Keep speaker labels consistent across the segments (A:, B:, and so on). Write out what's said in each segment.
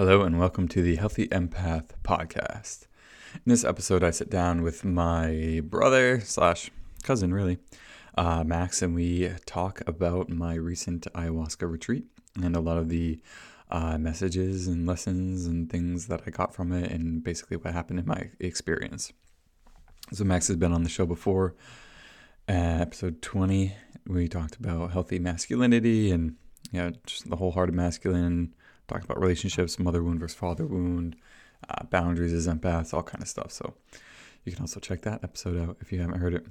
A: Hello, and welcome to the Healthy Empath podcast. In this episode, I sit down with my brother slash cousin, really, uh, Max, and we talk about my recent ayahuasca retreat and a lot of the uh, messages and lessons and things that I got from it, and basically what happened in my experience. So, Max has been on the show before. Uh, episode 20, we talked about healthy masculinity and you know, just the wholehearted masculine talked about relationships, mother wound versus father wound, uh, boundaries as empaths, all kind of stuff. So you can also check that episode out if you haven't heard it.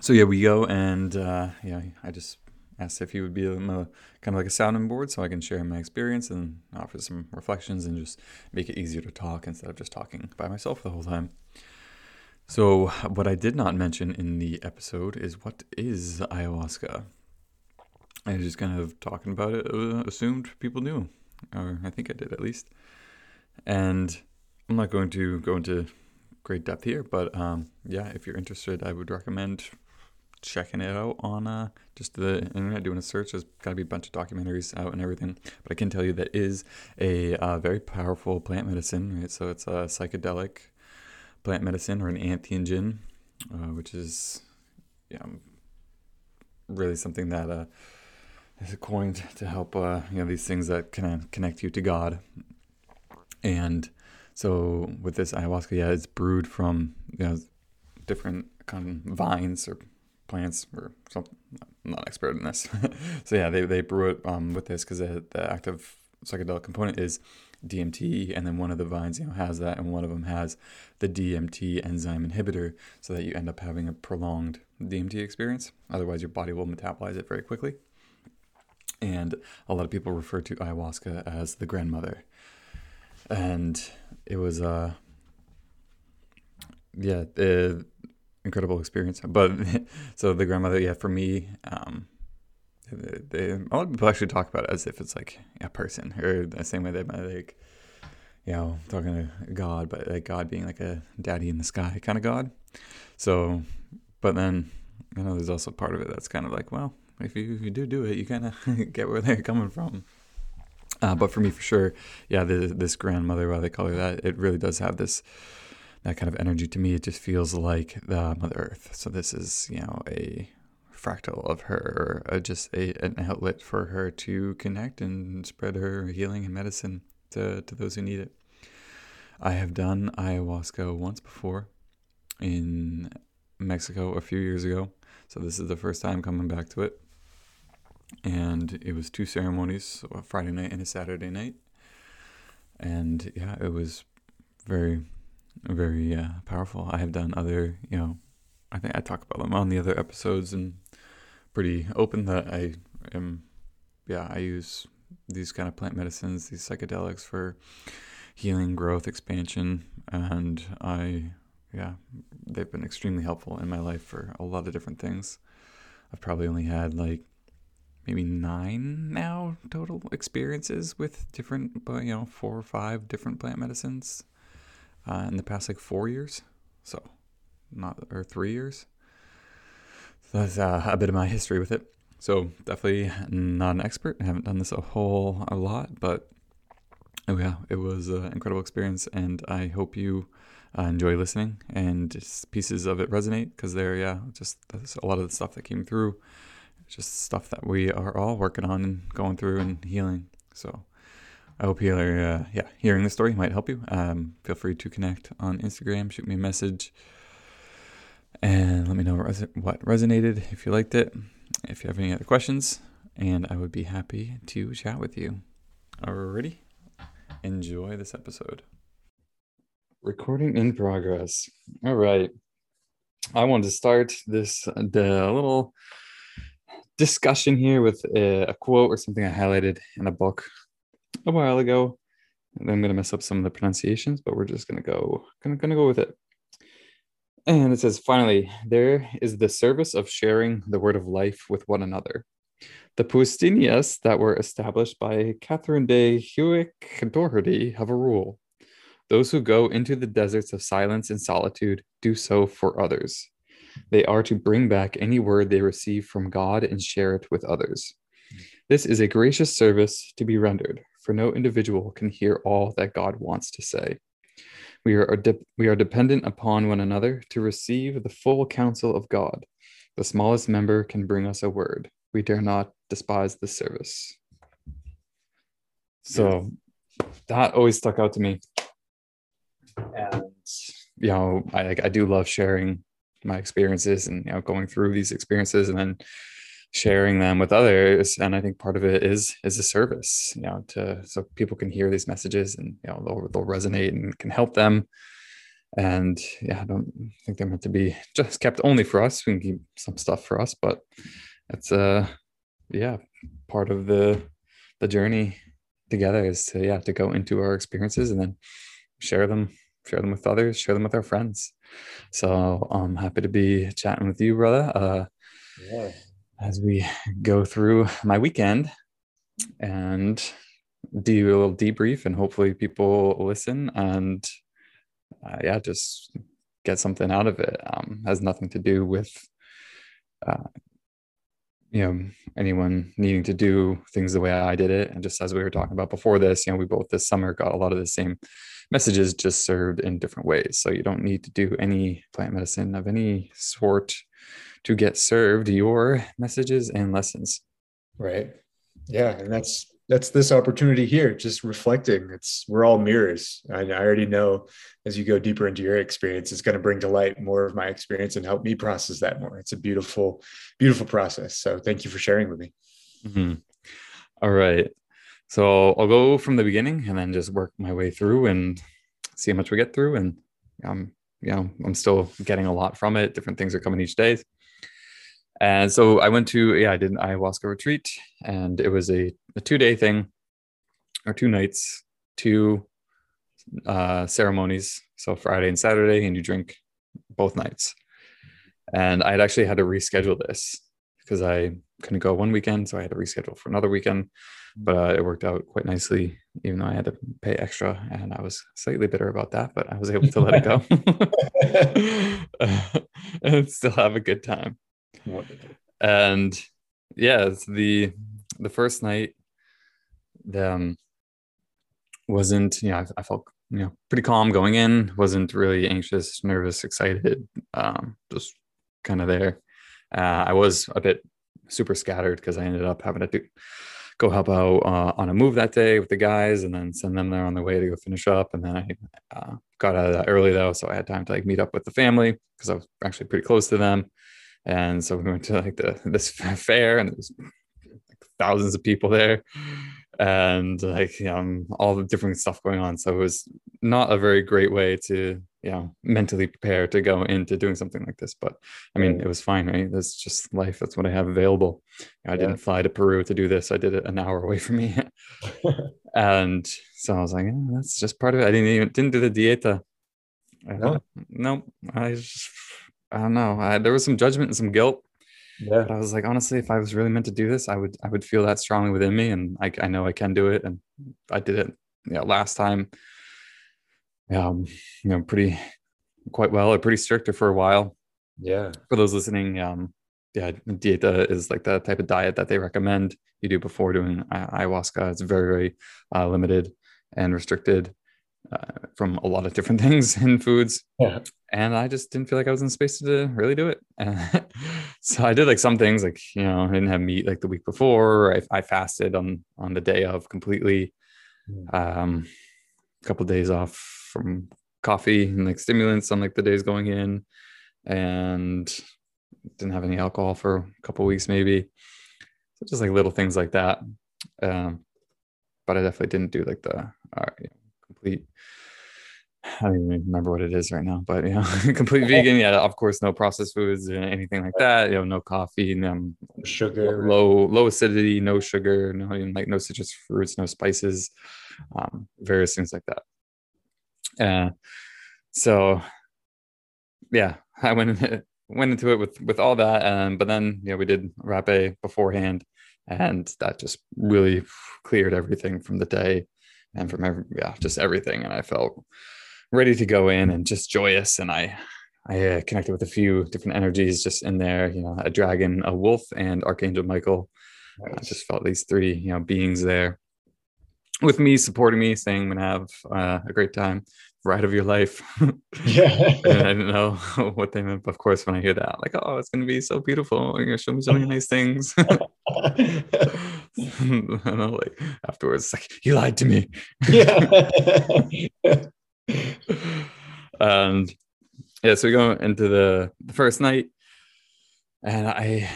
A: So yeah, we go and uh, yeah, I just asked if he would be a, kind of like a sounding board so I can share my experience and offer some reflections and just make it easier to talk instead of just talking by myself the whole time. So what I did not mention in the episode is what is ayahuasca. I was just kind of talking about it, uh, assumed people knew or I think I did at least. And I'm not going to go into great depth here, but um, yeah, if you're interested, I would recommend checking it out on uh, just the internet, doing a search. There's got to be a bunch of documentaries out and everything. But I can tell you that is a uh, very powerful plant medicine. Right? So it's a psychedelic plant medicine or an entheogen, uh, which is yeah, really something that uh, is coined to help uh, you know these things that can connect you to God. And so with this ayahuasca, yeah, it's brewed from you know different kind of vines or plants or something. I'm not expert in this, so yeah, they they brew it um, with this because the, the active psychedelic component is DMT, and then one of the vines you know has that, and one of them has the DMT enzyme inhibitor, so that you end up having a prolonged DMT experience. Otherwise, your body will metabolize it very quickly and a lot of people refer to ayahuasca as the grandmother. And it was, uh, yeah, uh, incredible experience. But so the grandmother, yeah, for me, um, they, they, a lot of people actually talk about it as if it's like a person, or the same way they might like, you know, talking to God, but like God being like a daddy in the sky kind of God. So, but then, you know, there's also part of it that's kind of like, well, if you, if you do do it, you kind of get where they're coming from. Uh, but for me, for sure, yeah, the, this grandmother, why they call her that, it really does have this that kind of energy to me. It just feels like the Mother Earth. So this is, you know, a fractal of her, uh, just a, an outlet for her to connect and spread her healing and medicine to, to those who need it. I have done ayahuasca once before in Mexico a few years ago. So this is the first time coming back to it and it was two ceremonies, a Friday night and a Saturday night. And yeah, it was very, very uh, powerful. I have done other, you know, I think I talk about them on the other episodes and pretty open that I am, yeah, I use these kind of plant medicines, these psychedelics for healing, growth, expansion, and I, yeah, they've been extremely helpful in my life for a lot of different things. I've probably only had like maybe nine now total experiences with different, you know, four or five different plant medicines uh, in the past like four years. So, not or three years. So that's uh, a bit of my history with it. So definitely not an expert. I haven't done this a whole a lot, but oh yeah, it was an incredible experience, and I hope you uh, enjoy listening and pieces of it resonate because they're yeah, just a lot of the stuff that came through just stuff that we are all working on and going through and healing. So I hope you're, uh, yeah, hearing the story might help you. Um, feel free to connect on Instagram, shoot me a message, and let me know what resonated if you liked it. If you have any other questions, and I would be happy to chat with you. Alrighty, enjoy this episode. Recording in progress. All right. I want to start this the little discussion here with a, a, quote or something I highlighted in a book a while ago. And I'm going to mess up some of the pronunciations, but we're just going to go going to go with it. And it says, finally, there is the service of sharing the word of life with one another. The Pustinas that were established by Catherine de Hueck Doherty have a rule. Those who go into the deserts of silence and solitude do so for others. They are to bring back any word they receive from God and share it with others. This is a gracious service to be rendered, for no individual can hear all that God wants to say. We are, de- we are dependent upon one another to receive the full counsel of God. The smallest member can bring us a word. We dare not despise the service. So that always stuck out to me. And you know, I I do love sharing my experiences and you know going through these experiences and then sharing them with others. And i think part of it is is a service you know to so people can hear these messages and you know they'll, they'll resonate and can help them. And yeah i don't think they're meant to be just kept only for us. We can keep some stuff for us but it's uh yeah part of the the journey together is to yeah to go into our experiences and then share them share them with others share them with our friends. So i'm happy to be chatting with you brother uh yeah. as we go through my weekend and do a little debrief and hopefully people listen and uh, yeah just get something out of it. Um, has nothing to do with uh, you know anyone needing to do things the way i did it. And just as we were talking about before this you know we both this summer got a lot of the same messages just served in different ways so you don't need to do any plant medicine of any sort to get served your messages and lessons.
B: Right. Yeah. And that's that's this opportunity here, just reflecting. It's we're all mirrors. I, I already know as you go deeper into your experience, it's going to bring to light more of my experience and help me process that more. It's a beautiful, beautiful process. So thank you for sharing with me.
A: Mm-hmm. All right. So I'll go from the beginning and then just work my way through and see how much we get through. And um, you know, I'm still getting a lot from it. Different things are coming each day. And so I went to, yeah, I did an ayahuasca retreat and it was a, a two day thing or two nights, two uh, ceremonies. So Friday and Saturday, and you drink both nights. And I had actually had to reschedule this because I couldn't go one weekend. So I had to reschedule for another weekend. But uh, it worked out quite nicely, even though I had to pay extra. And I was slightly bitter about that, but I was able to let it go and still have a good time. And yeah, the the first night, the um, wasn't you know I, I, felt you know pretty calm going in. wasn't really anxious, nervous, excited. Um, just kind of there. Uh, I was a bit super scattered because I ended up having to do, go help out uh, on a move that day with the guys and then send them there on the way to go finish up. And then I uh, got out of that early though, so I had time to like meet up with the family because I was actually pretty close to them. And so we went to like the this fair, and there's like thousands of people there, and like um, all the different stuff going on. So it was not a very great way to you know mentally prepare to go into doing something like this. But I mean, it was fine, right? That's just life. That's what I have available. I didn't fly to Peru to do this. I did it an hour away from me, and so I was like, yeah, that's just part of it. I didn't even didn't do the dieta. No, no, I just I don't know. I, there was some judgment and some guilt. Yeah. But I was like, honestly, if I was really meant to do this, I would I would feel that strongly within me, and I, I know I can do it, and I did it. Yeah, last time. Um, you know, pretty quite well or pretty strict for a while.
B: Yeah.
A: For those listening, um, yeah, dieta is like the type of diet that they recommend you do before doing ayahuasca. It's very very uh, limited and restricted uh, from a lot of different things in foods. Yeah. And I just didn't feel like I was in space to really do it. so I did like some things like, you know, I didn't have meat like the week before. I, I fasted on, on the day of completely, mm. um, a couple of days off from coffee and like stimulants on like the days going in and didn't have any alcohol for a couple weeks maybe. So just like little things like that. Um, but I definitely didn't do like the uh, complete I don't even remember what it is right now, but you know, complete vegan. Yeah, of course, no processed foods or anything like that. You know, no coffee, no
B: sugar,
A: low low acidity, no sugar, no even like no citrus fruits, no spices, um, various things like that. Uh, so yeah, I went into, went into it with with all that, um, but then you know we did rapé beforehand, and that just really cleared everything from the day and from every, yeah, just everything. And I felt ready to go in and just joyous. And I, I uh, connected with a few different energies just in there, you know, a dragon, a wolf, and Archangel Michael. Nice. I just felt these three, you know, beings there. with me, supporting me, saying I'm gonna have uh, a great time, ride of your life.
B: Yeah.
A: and I didn't know what they meant. But of course, when I hear that, like, oh, it's gonna be so beautiful. You're gonna show me so many nice things. and I'm like, afterwards, like, you lied to me.
B: yeah.
A: and yeah, so we go into the, the first night, and I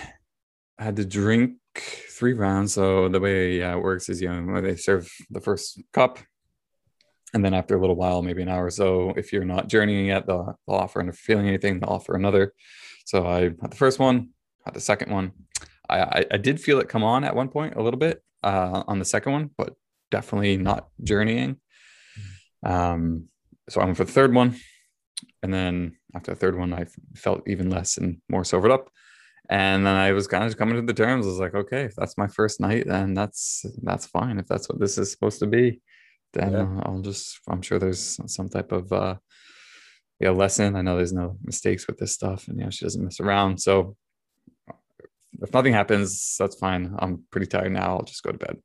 A: had to drink three rounds. So the way yeah, it works is you know they serve the first cup, and then after a little while, maybe an hour or so, if you're not journeying yet, they'll, they'll offer and if feeling anything, they'll offer another. So I had the first one, had the second one. I, I, I did feel it come on at one point a little bit uh, on the second one, but definitely not journeying. Um, so I went for the third one, and then after the third one, I felt even less and more sobered up. And then I was kind of coming to the terms. I was like, okay, if that's my first night, then that's that's fine. If that's what this is supposed to be, then
B: Yeah.
A: I'll just. I'm sure there's some type of uh, yeah lesson. I know there's no mistakes with this stuff, and you know she doesn't mess around. So if nothing happens, that's fine. I'm pretty tired now. I'll just go to bed.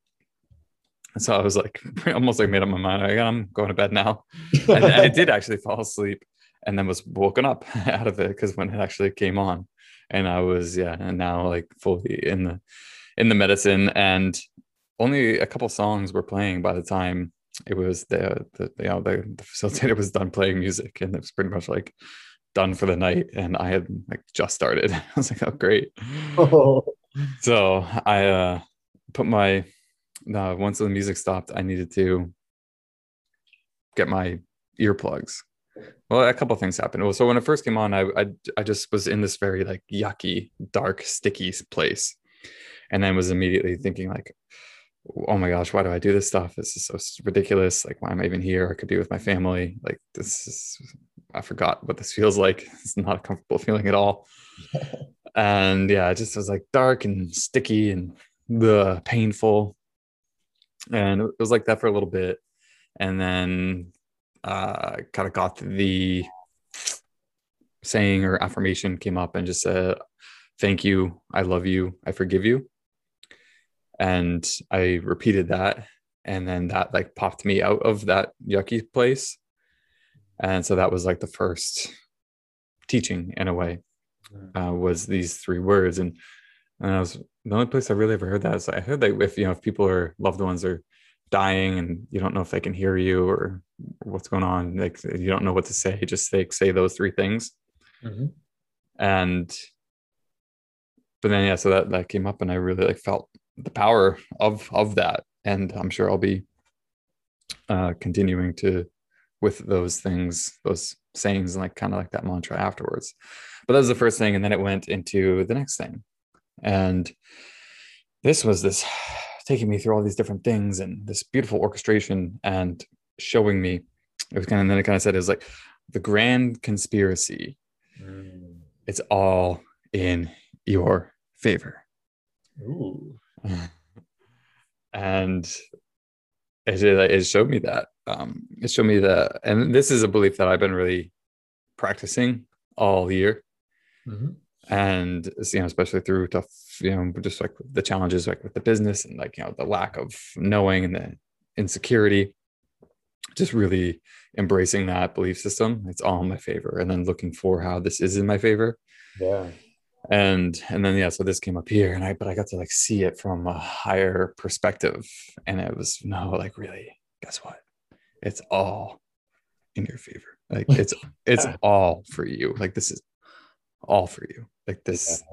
A: And so I was like, almost like made up my mind. Like, I'm going to bed now. And I did actually fall asleep, and then was woken up out of it because when it actually came on, and I was yeah, and now like fully in the in the medicine, and only a couple songs were playing by the time it was the the you know the, the facilitator was done playing music, and it was pretty much like done for the night, and I had like just started. I was like, oh great.
B: Oh,
A: So I uh put my no once the music stopped, I needed to get my earplugs. Well, a couple of things happened. Well, So when it first came on, I, I I just was in this very like yucky, dark, sticky place, and then was immediately thinking like, oh my gosh, why do I do this stuff? This is so ridiculous. Like, why am I even here? I could be with my family. Like, this is I forgot what this feels like. It's not a comfortable feeling at all. and yeah, it just was like dark and sticky and the painful. And it was like that for a little bit. And then uh kind of got the saying or affirmation came up and just said, Thank you, I love you, I forgive you. And I repeated that. And then that like popped me out of that yucky place. And so that was like the first teaching in a way uh, was these three words. And, and I was the only place I really ever heard that is I heard that if you know if people are loved ones are dying and you don't know if they can hear you or what's going on, like you don't know what to say, just say say those three things.
B: Mhm.
A: And but then yeah, so that that came up and I really like felt the power of of that. And I'm sure I'll be uh continuing to with those things, those sayings and like kind of like that mantra afterwards. But that was the first thing. And then it went into the next thing. And this was this taking me through all these different things and this beautiful orchestration and showing me it was kind of and then it kind of said it was like the grand conspiracy
B: Mm.
A: it's all in your favor
B: Ooh.
A: and it, it showed me that um it showed me that and this is a belief that i've been really practicing all year
B: Mhm.
A: and you know especially through tough you know just like the challenges like with the business and like you know the lack of knowing and the insecurity just really embracing that belief system it's all in my favor and then looking for how this is in my favor
B: Yeah.
A: And and then yeah so this came up here and i but i got to like see it from a higher perspective and it was no like really guess what? It's all in your favor. Like it's it's all for you. Like this is all for you. Like this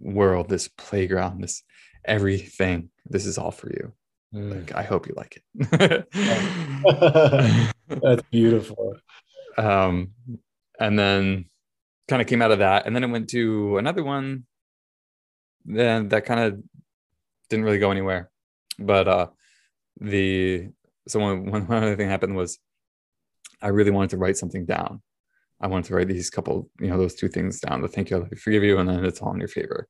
A: world this playground this everything this is all for you.
B: Mm.
A: like i hope you like it.
B: That's beautiful.
A: um and then kind of came out of that and then it went to another one then that kind of didn't really go anywhere. But uh the so one, one other thing happened was i really wanted to write something down. I wanted to write these couple you know those two things down the thank you I forgive you and then it's all in your favor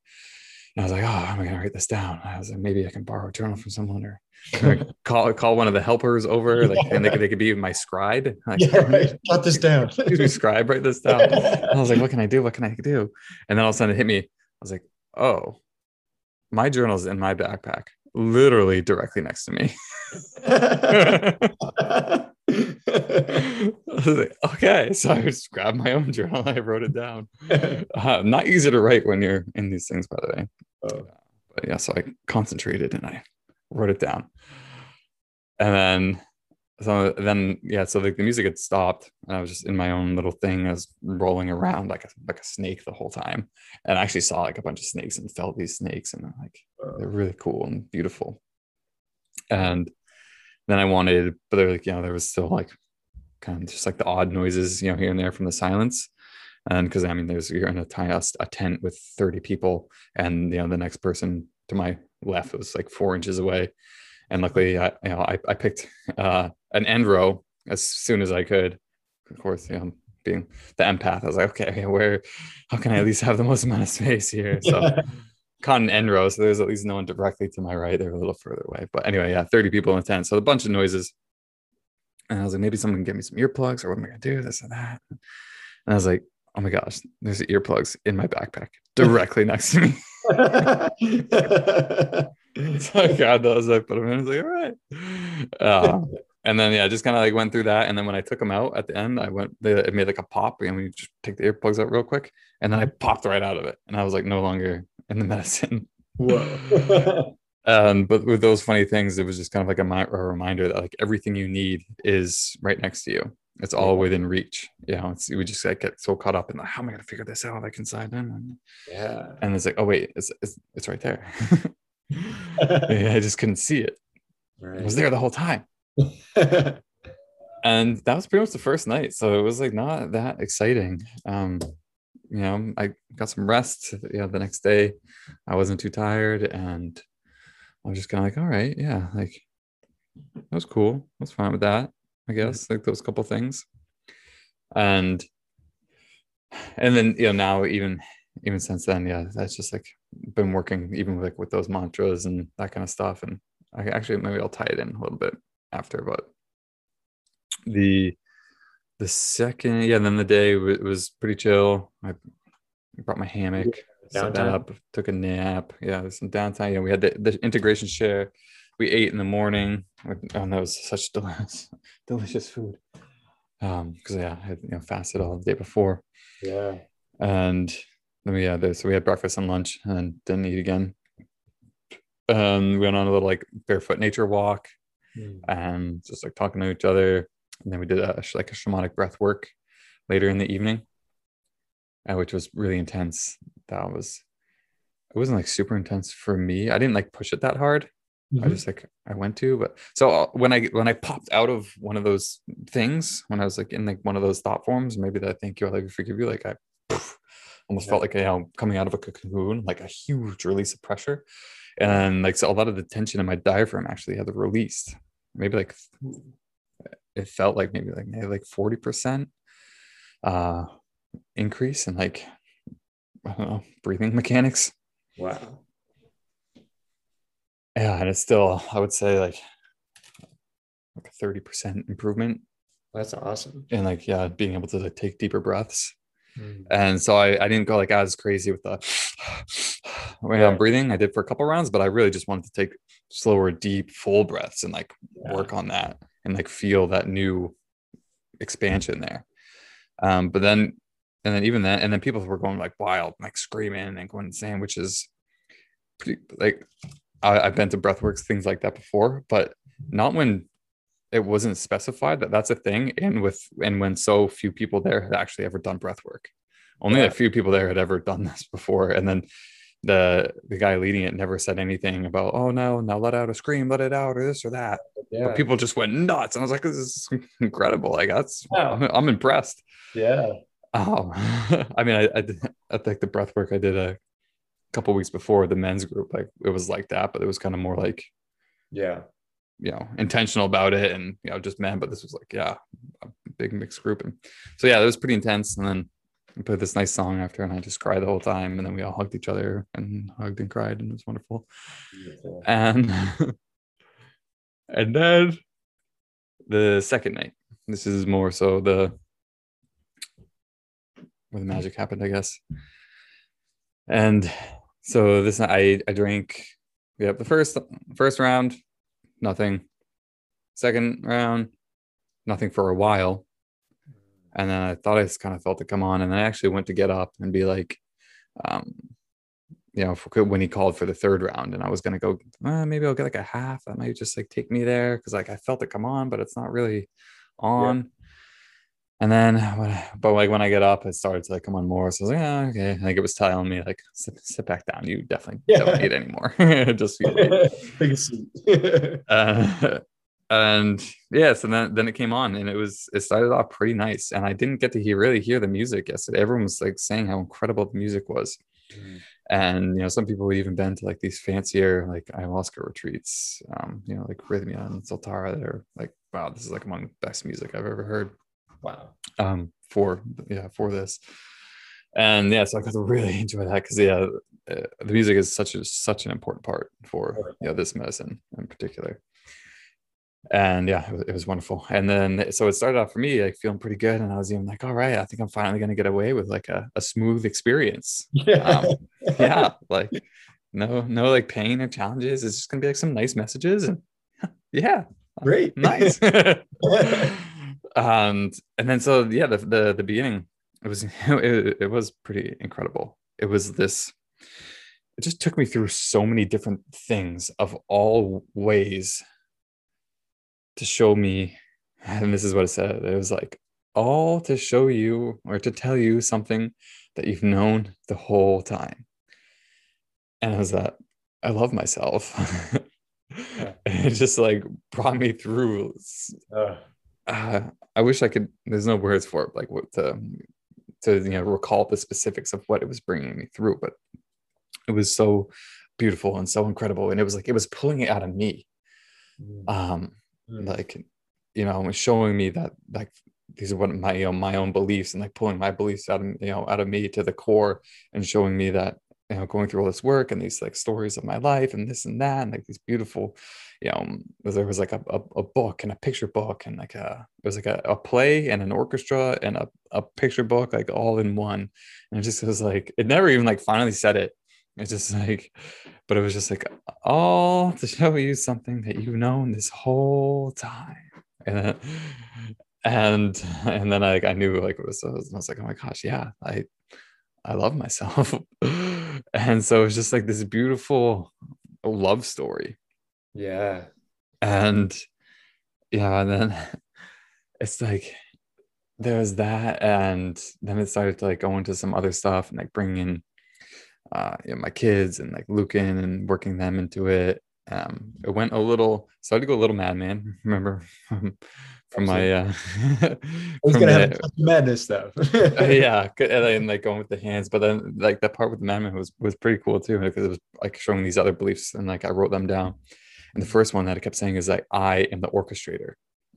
A: and i was like oh how am i going to write this down i was like maybe i can borrow a journal from someone or or call call one of the helpers over like and they could, they could be my scribe like,
B: yeah, right. Jot this down.
A: excuse me scribe write this down I was like, what can I do? What can I do? And then all of a sudden it hit me. I was like, oh, my journal's in my backpack. literally directly next to me. Like, okay, so I just grabbed my own journal. I wrote it down. Uh, not easy to write when you're in these things, by the way. Oh. But yeah, so I concentrated and I wrote it down. And then, so then, yeah, so like the music had stopped, and I was just in my own little thing. I was rolling around like a like a snake the whole time, and I actually saw like a bunch of snakes and felt these snakes, and like they're really cool and beautiful. And then I wanted, but they're like, you know, there was still like kind of just like the odd noises, you know, here and there from the silence. And because I mean, there's you're in a, tent with 30 people, and you know, the next person to my left was like four inches away. And luckily, I, you know, I, I picked uh, an end row as soon as I could. Of course, you know, being the empath, I was like, okay, where, how can I at least have the most amount of space here? So caught an end row, so there's at least no one directly to my right. They're a little further away. But anyway, yeah, 30 people in the tent. So a bunch of noises. And I was like, maybe someone can get me some earplugs or what am I gonna do? This and that. And I was like, oh my gosh, there's earplugs in my backpack directly next to me. so I got those, I put them in, I was like, all right. Uh, and then yeah, just kind of like went through that. And then when I took them out at the end, I went, they, it made like a pop, and we just take the earplugs out real quick. And then I popped right out of it. And I was like, no longer in the medicine. Whoa. um, but with those funny things, it was just kind of like a, a, reminder that like everything you need is right next to you. It's all yeah. within reach. You know, it's, we just like get so caught up in like, how am I going to figure this out? I can sign in. And,
B: yeah.
A: And it's like, oh wait, it's, it's, it's right there. I just couldn't see it. Right. It was there the whole time. and that was pretty much the first night. So it was like not that exciting. Um, you know, I got some rest. You know, the next day I wasn't too tired and I was just kind of like, all right, yeah, like that was cool. I was fine with that, I guess, like those couple things. And and then you know, now even even since then, yeah, that's just like been working even like with those mantras and that kind of stuff. And I actually maybe I'll tie it in a little bit after, but the the second, yeah, then the day w- was pretty chill. I brought my hammock, set up, took a nap. Yeah, some downtime. Yeah, we had the, the integration share. We ate in the morning. Oh, that was such delicious, delicious food. Um, because yeah, I had you know fasted all the day before.
B: Yeah.
A: And then we had this. so we had breakfast and lunch and didn't eat again. Um, we went on a little like barefoot nature walk mm. and just like talking to each other and then we did a, like a shamanic breath work later in the evening uh, which was really intense that was it wasn't like super intense for me i didn't like push it that hard mm-hmm. i just like i went to but so uh, when i when i popped out of one of those things when i was like in like one of those thought forms maybe that thank you i like forgive you like i poof, almost yeah. felt like you know coming out of a cocoon like a huge release of pressure and like so a lot of the tension in my diaphragm actually had released maybe like it felt like maybe like maybe like 40% uh increase in like I don't know, breathing mechanics.
B: Wow.
A: Yeah, and it's still I would say like like a 30% improvement.
B: That's awesome.
A: And like yeah, being able to like, take deeper breaths. Mm. And so I, I didn't go like as crazy with the when yeah. I'm breathing. I did for a couple rounds, but I really just wanted to take slower, deep, full breaths and like yeah. work on that and like feel that new expansion there. Um, but then, and then even then, and then people were going like wild, like screaming and going insane, which is pretty like I, I've been to breathworks, things like that before, but not when it wasn't specified that that's a thing and with and when so few people there had actually ever done breath work only yeah. a few people there had ever done this before and then the the guy leading it never said anything about oh no now let out a scream let it out or this or that yeah. but people just went nuts and i was like this is incredible like that's yeah. I'm, I'm, impressed
B: yeah
A: um i mean i i, did, I think the breath work i did a couple weeks before the men's group like it was like that but it was kind of more like
B: yeah
A: you know intentional about it and you know just men but this was like yeah a big mixed group and so yeah it was pretty intense and then played this nice song after, and I just cried the whole time. And then we all hugged each other and hugged and cried, and it was wonderful. Beautiful. And and then the second night, this is more so the where the magic happened, I guess. And so this night, I I drank yeah, the first first round, nothing. Second round, nothing for a while. And then I thought I just kind of felt it come on. And then I actually went to get up and be like, um, you know, for, when he called for the third round, and I was gonna go, well, maybe I'll get like a half. That might just like take me there because like I felt it come on, but it's not really on. Yeah. And then, but like when I get up, it started to like come on more. So I was like, oh, okay. I think it was telling me like, sit, sit back down. You definitely yeah. don't need anymore. Just take a seat. uh, and yeah, so then then it came on, and it was it started off pretty nice. And I didn't get to hear really hear the music yesterday. Everyone was like saying how incredible the music was. Mm. And you know, some people have even been to like these fancier like ayahuasca retreats, um, you know, like Rhythmia and Soltara. They're like, wow, this is like among the best music I've ever heard.
B: Wow.
A: Um, for yeah, for this. And yeah, so I got to really enjoy that because yeah, uh, the music is such a such an important part for you know this medicine in particular. And yeah, it was, it was wonderful. And then so it started off for me like feeling pretty good, and I was even like, all right, I think I'm finally gonna get away with like a, a smooth experience. Yeah, um, yeah, like no no like pain or challenges. It's just gonna be like some nice messages and yeah,
B: great,
A: nice. and and then so yeah the the, the beginning it was it, it was pretty incredible it was this it just took me through so many different things of all ways to show me and this is what it said it was like all to show you or to tell you something that you've known the whole time and it was that i love myself yeah. it just like brought me through uh uh, I wish I could. There's no words for it, like what to to you know recall the specifics of what it was bringing me through, but it was so beautiful and so incredible, and it was like it was pulling it out of me, mm. um, mm. like you know, showing me that like these are what my my own beliefs and like pulling my beliefs out of you know out of me to the core and showing me that you know going through all this work and these like stories of my life and this and that and like these beautiful you know there was like a, a, a book and a picture book and like a it was like a, a play and an orchestra and a, a picture book like all in one and it just was like it never even like finally said it it's just like but it was just like all to show you something that you've known this whole time. And then, and and then I, I knew like it was I was like oh my gosh yeah I I love myself. And so it's just like this beautiful love story.
B: Yeah.
A: And yeah and then it's like there was that and then it started to like go into some other stuff and like bringing in uh you know, my kids and like Lucan and working them into it. Um it went a little started to go a little madman remember? From my uh
B: he's gonna the, have madness stuff
A: uh, yeah and like going with the hands but then like that part with the madman was was pretty cool too because it was like showing these other beliefs and like i wrote them down. And the first one that i kept saying is like i am the orchestrator.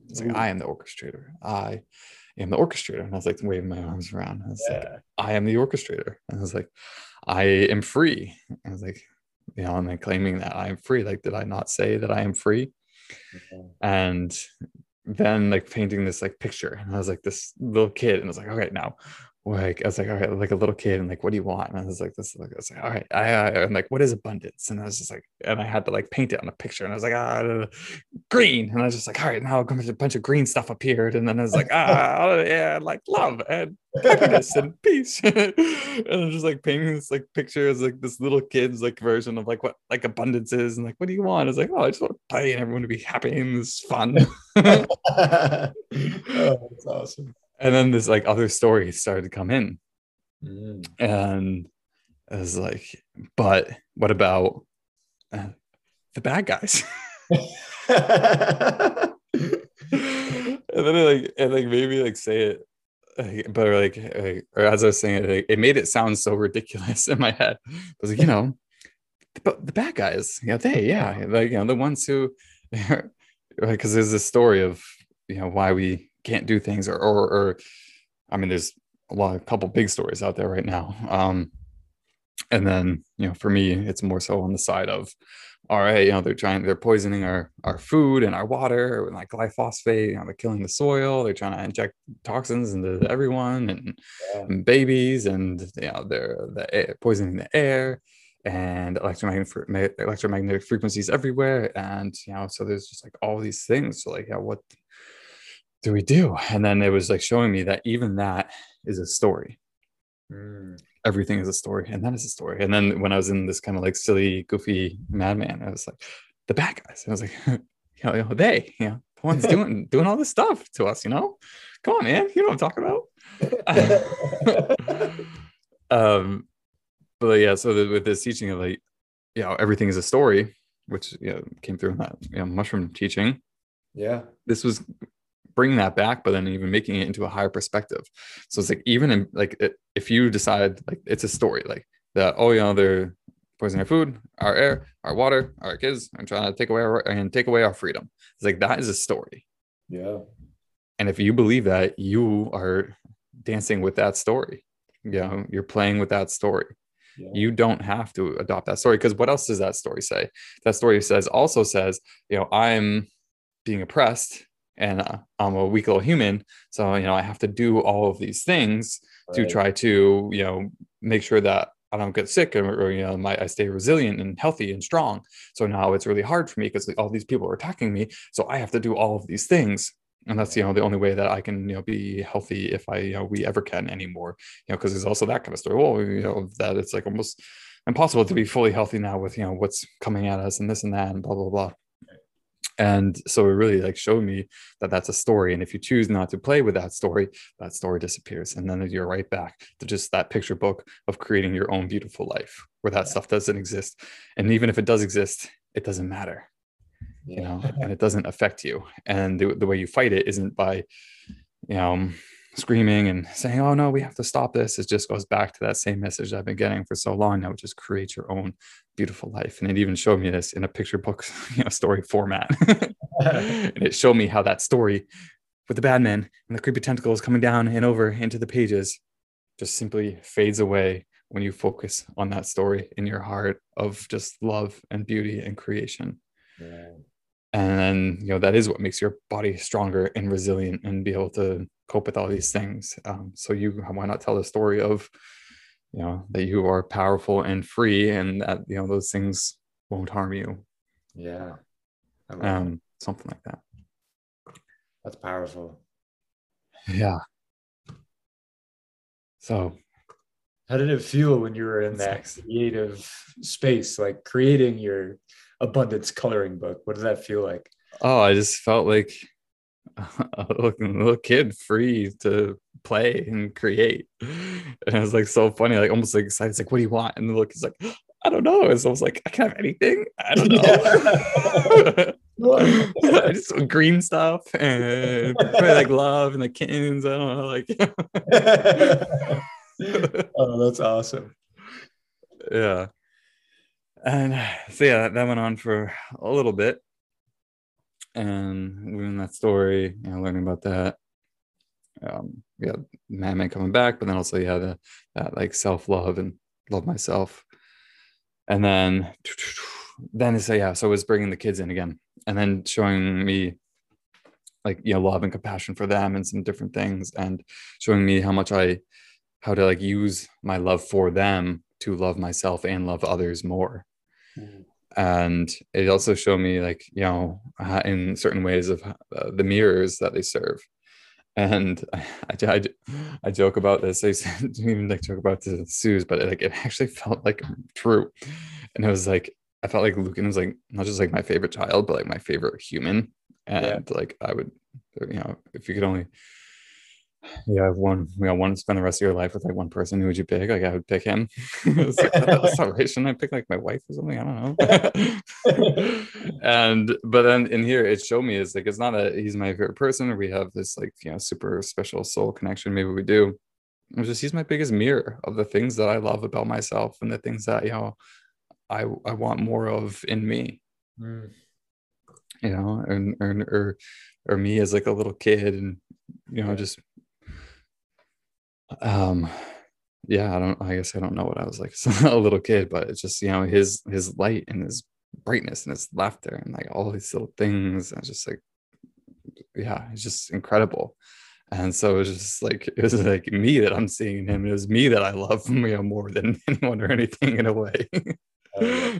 A: It's like Ooh. i am the orchestrator. I am the orchestrator and i was like waving my arms around i was yeah. like i am the orchestrator and i was like i am free i was like you know, and then claiming that I'm free. Like, did I not say that I am free? Mm-hmm. And then like painting this like picture and i was like this little kid and i was like okay now like I was like, all right, like a little kid, and like, what do you want? And I was like, this, like, I was like, all right, I, I, am like, what is abundance? And I was just like, and I had to like paint it on a picture, and I was like, ah, green, and I was just like, all right, now a bunch of green stuff appeared, and then I was like, ah, yeah, like love and happiness and peace, and I'm just like painting this like picture as like this little kid's like version of like what like abundance is, and like, what do you want? I was like, oh, I just want to play and everyone to be happy and this fun. oh, that's awesome and then this like other stories started to come in mm. and I was like but what about uh, the bad guys and then I, like and like maybe like say it but like, like or as I was saying it, like, it made it sound so ridiculous in my head. I was like, you know, but the bad guys, yeah, they, yeah, like you know, the ones who, because there's this story of you know why we can't do things or, or, or I mean, there's a lot, of a couple big stories out there right now. Um, and then, you know, for me, it's more so on the side of, all right, you know, they're trying, they're poisoning our, our food and our water and like glyphosate, you know, they're killing the soil. They're trying to inject toxins into everyone and, yeah. and babies and, you know, they're the air, poisoning the air. and electromagnetic electromagnetic frequencies everywhere and you know so there's just like all these things so like yeah what do we do? And then it was like showing me that even that is a story. Mm. everything is a story and that is a story. And then when i was in this kind of like silly goofy madman i was like the bad guys. I was like you know, you know they you know the ones doing doing all this stuff to us you know? Come on man. You know what i'm talking about? Um but yeah, so the, with this teaching of like, you know, everything is a story, which you know, came through in that you know, mushroom teaching.
B: Yeah,
A: this was bringing that back, but then even making it into a higher perspective. So it's like even in like it, if you decide like it's a story, like that, oh, you know, they're poisoning our food, our air, our water, our kids, and trying to take away our and take away our freedom. It's like that is a story.
B: Yeah.
A: And if you believe that, you are dancing with that story. You know, you're playing with that story. You don't have to adopt that story because what else does that story say? That story says also says, you know, I'm being oppressed and uh, I'm a weak little human, so you know I have to do all of these things right. to try to you know make sure that I don't get sick or, or you know my, I stay resilient and healthy and strong. So now it's really hard for me because all these people are attacking me. So I have to do all of these things and that's you know the only way that I can you know be healthy if I you know we ever can anymore you know because there's also that kind of story well you know that it's like almost impossible to be fully healthy now with you know what's coming at us and this and that and blah blah blah and so it really like showed me that that's a story. And if you choose not to play with that story that story disappears. And then you're right back to just that picture book of creating your own beautiful life where that stuff doesn't exist. And even if it does exist it doesn't matter you know and it doesn't affect you. And the, the way you fight it isn't by you know um, screaming and saying oh no we have to stop this. It just goes back to that same message i've been getting for so long now which is create your own beautiful life. And it even showed me this in a picture book you know story format. And it showed me how that story with the bad men and the creepy tentacles coming down and over into the pages just simply fades away when you focus on that story in your heart of just love and beauty and creation. Yeah and then you know that is what makes your body stronger and resilient and be able to cope with all these things. Um, so you why not tell the story of you know that you are powerful and free and that you know those things won't harm you.
B: Yeah.
A: Um something like that.
B: That's powerful.
A: Yeah. So
B: how did it feel when you were in that creative space like creating your abundance coloring book. What does that feel like?
A: Oh, I just felt like a little kid free to play and create. And it was like so funny, like almost like excited. It's like, what do you want? And the look is like, I don't know. It's almost like I can have anything. I don't know. I just green stuff and like love and the kittens. I don't know. Like
B: oh, that's awesome.
A: Yeah and so yeah that went on for a little bit and in that story you know learning about that um we got man coming back but then also yeah the that like self-love and love myself and then then so yeah so it was bringing the kids in again and then showing me like you know love and compassion for them and some different things and showing me how much i how to like use my love for them to love myself and love others more Mm. And it also showed me, like, you know, in certain ways of uh, the mirrors that they serve. And I, I, I joke about this. I didn't even like joke about the Sue's, but it, like it actually felt like true. And it was like I felt like Lucan was like not just like my favorite child, but like my favorite human. And yeah. like I would, you know, if you could only yeah, one. You know, want to spend the rest of your life with like one person. Who would you pick? Like, I would pick him. like, sorry, shouldn't I pick like my wife or something? I don't know. and but then in here, it showed me is like it's not a he's my favorite person, or we have this like you know super special soul connection. Maybe we do. It's just he's my biggest mirror of the things that I love about myself and the things that you know I I want more of in me. Mm. You know, and or, or or me as like a little kid and you know just um yeah i don't i guess i don't know what i was like a little kid but it's just you know his his light and his brightness and his laughter and like all these little things and just like yeah it's just incredible. And so it was just like it was like me that i'm seeing him it was me that i love you know more than anyone or anything in a way.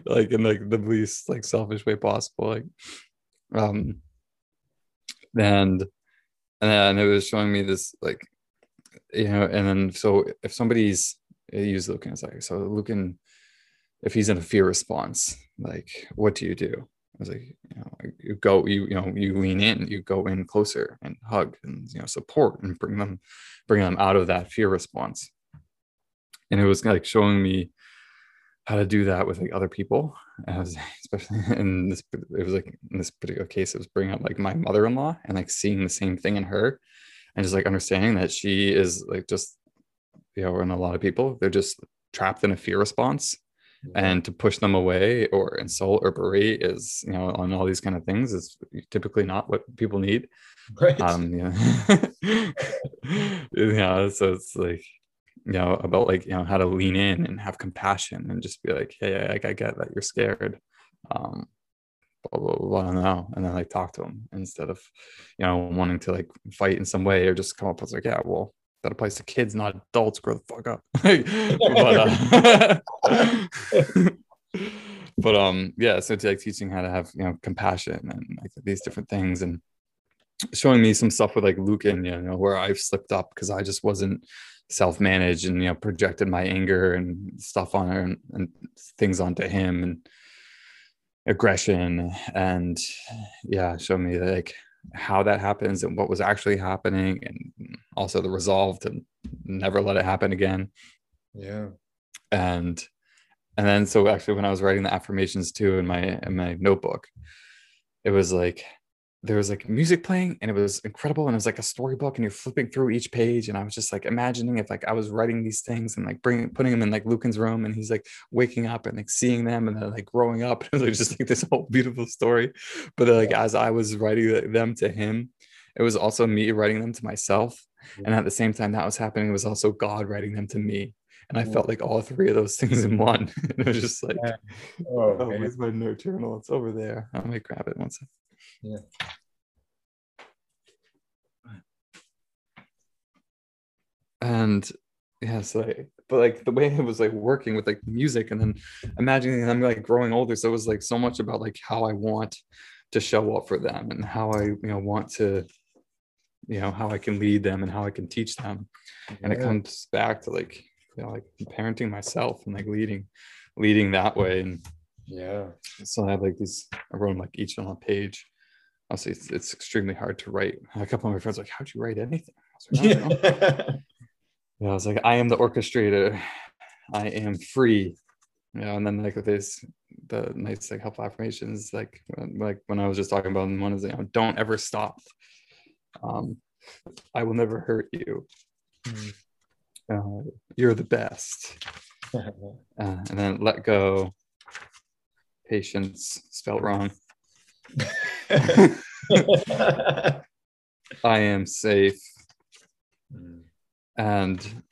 A: Like in like the least like selfish way possible like um and and it was showing me this like you know and then so if somebody's eh, use Lucan as like so Lucan if he's in a fear response like what do you do? I was like you know you go you you know you lean in you go in closer and hug and you know support and bring them bring them out of that fear response. And it was like showing me how to do that with like other people as especially in this it was like in this particular case it was bringing up like my mother-in-law and like seeing the same thing in her and just like understanding that she is like just you know and a lot of people they're just trapped in a fear response. And to push them away or insult or berate is you know on all these kind of things is typically not what people need. Right. Um yeah. Yeah so it's like you know, about like, you know, how to lean in and have compassion and just be like, hey, I, I get that you're scared. Um, blah, blah, blah, blah. And then like talk to them instead of, you know, wanting to like fight in some way or just come up with like, yeah, well, that applies to kids, not adults. Grow the fuck up. but, uh, but um, yeah, so it's like teaching how to have, you know, compassion and like these different things and showing me some stuff with like Lucan, you know, where I've slipped up because I just wasn't self-managed and you know projected my anger and stuff on her and, and things onto him and aggression and yeah show me like how that happens and what was actually happening and also the resolve to never let it happen again.
B: Yeah.
A: And and then so actually when i was writing the affirmations too in my in my notebook it was like there was like music playing and it was incredible and it was like a storybook and you're flipping through each page and i was just like imagining if like i was writing these things and like bringing putting them in like lucan's room and he's like waking up and like seeing them and then like growing up and it was just like this whole beautiful story but then, like as i was writing them to him it was also me writing them to myself and at the same time that was happening it was also god writing them to me and I felt like all three of those things in one. And it was just like, oh, oh where's my note journal? It's over there. I might grab it one second.
B: Yeah.
A: And yeah, so like, but like the way it was like working with like music and then imagining them like growing older. So it was like so much about like how I want to show up for them and how I, you know, want to, you know, how I can lead them and how I can teach them. Yeah. And it comes back to like, you know, like parenting myself and like leading, leading that way. And
B: yeah.
A: So I have like these, I wrote them like each on a page honestly, it's, it's extremely hard to write. A couple of my friends like, how'd you write anything? I was like, I, yeah, I was like, I am the orchestrator. I am free. You know, and then like with this, the nice like helpful affirmations, like like when I was just talking about one is you know, don't ever stop. Um, I will never hurt you. Mm. Uh, you're the best. uh, and then let go. Patience spelled wrong. I am safe. And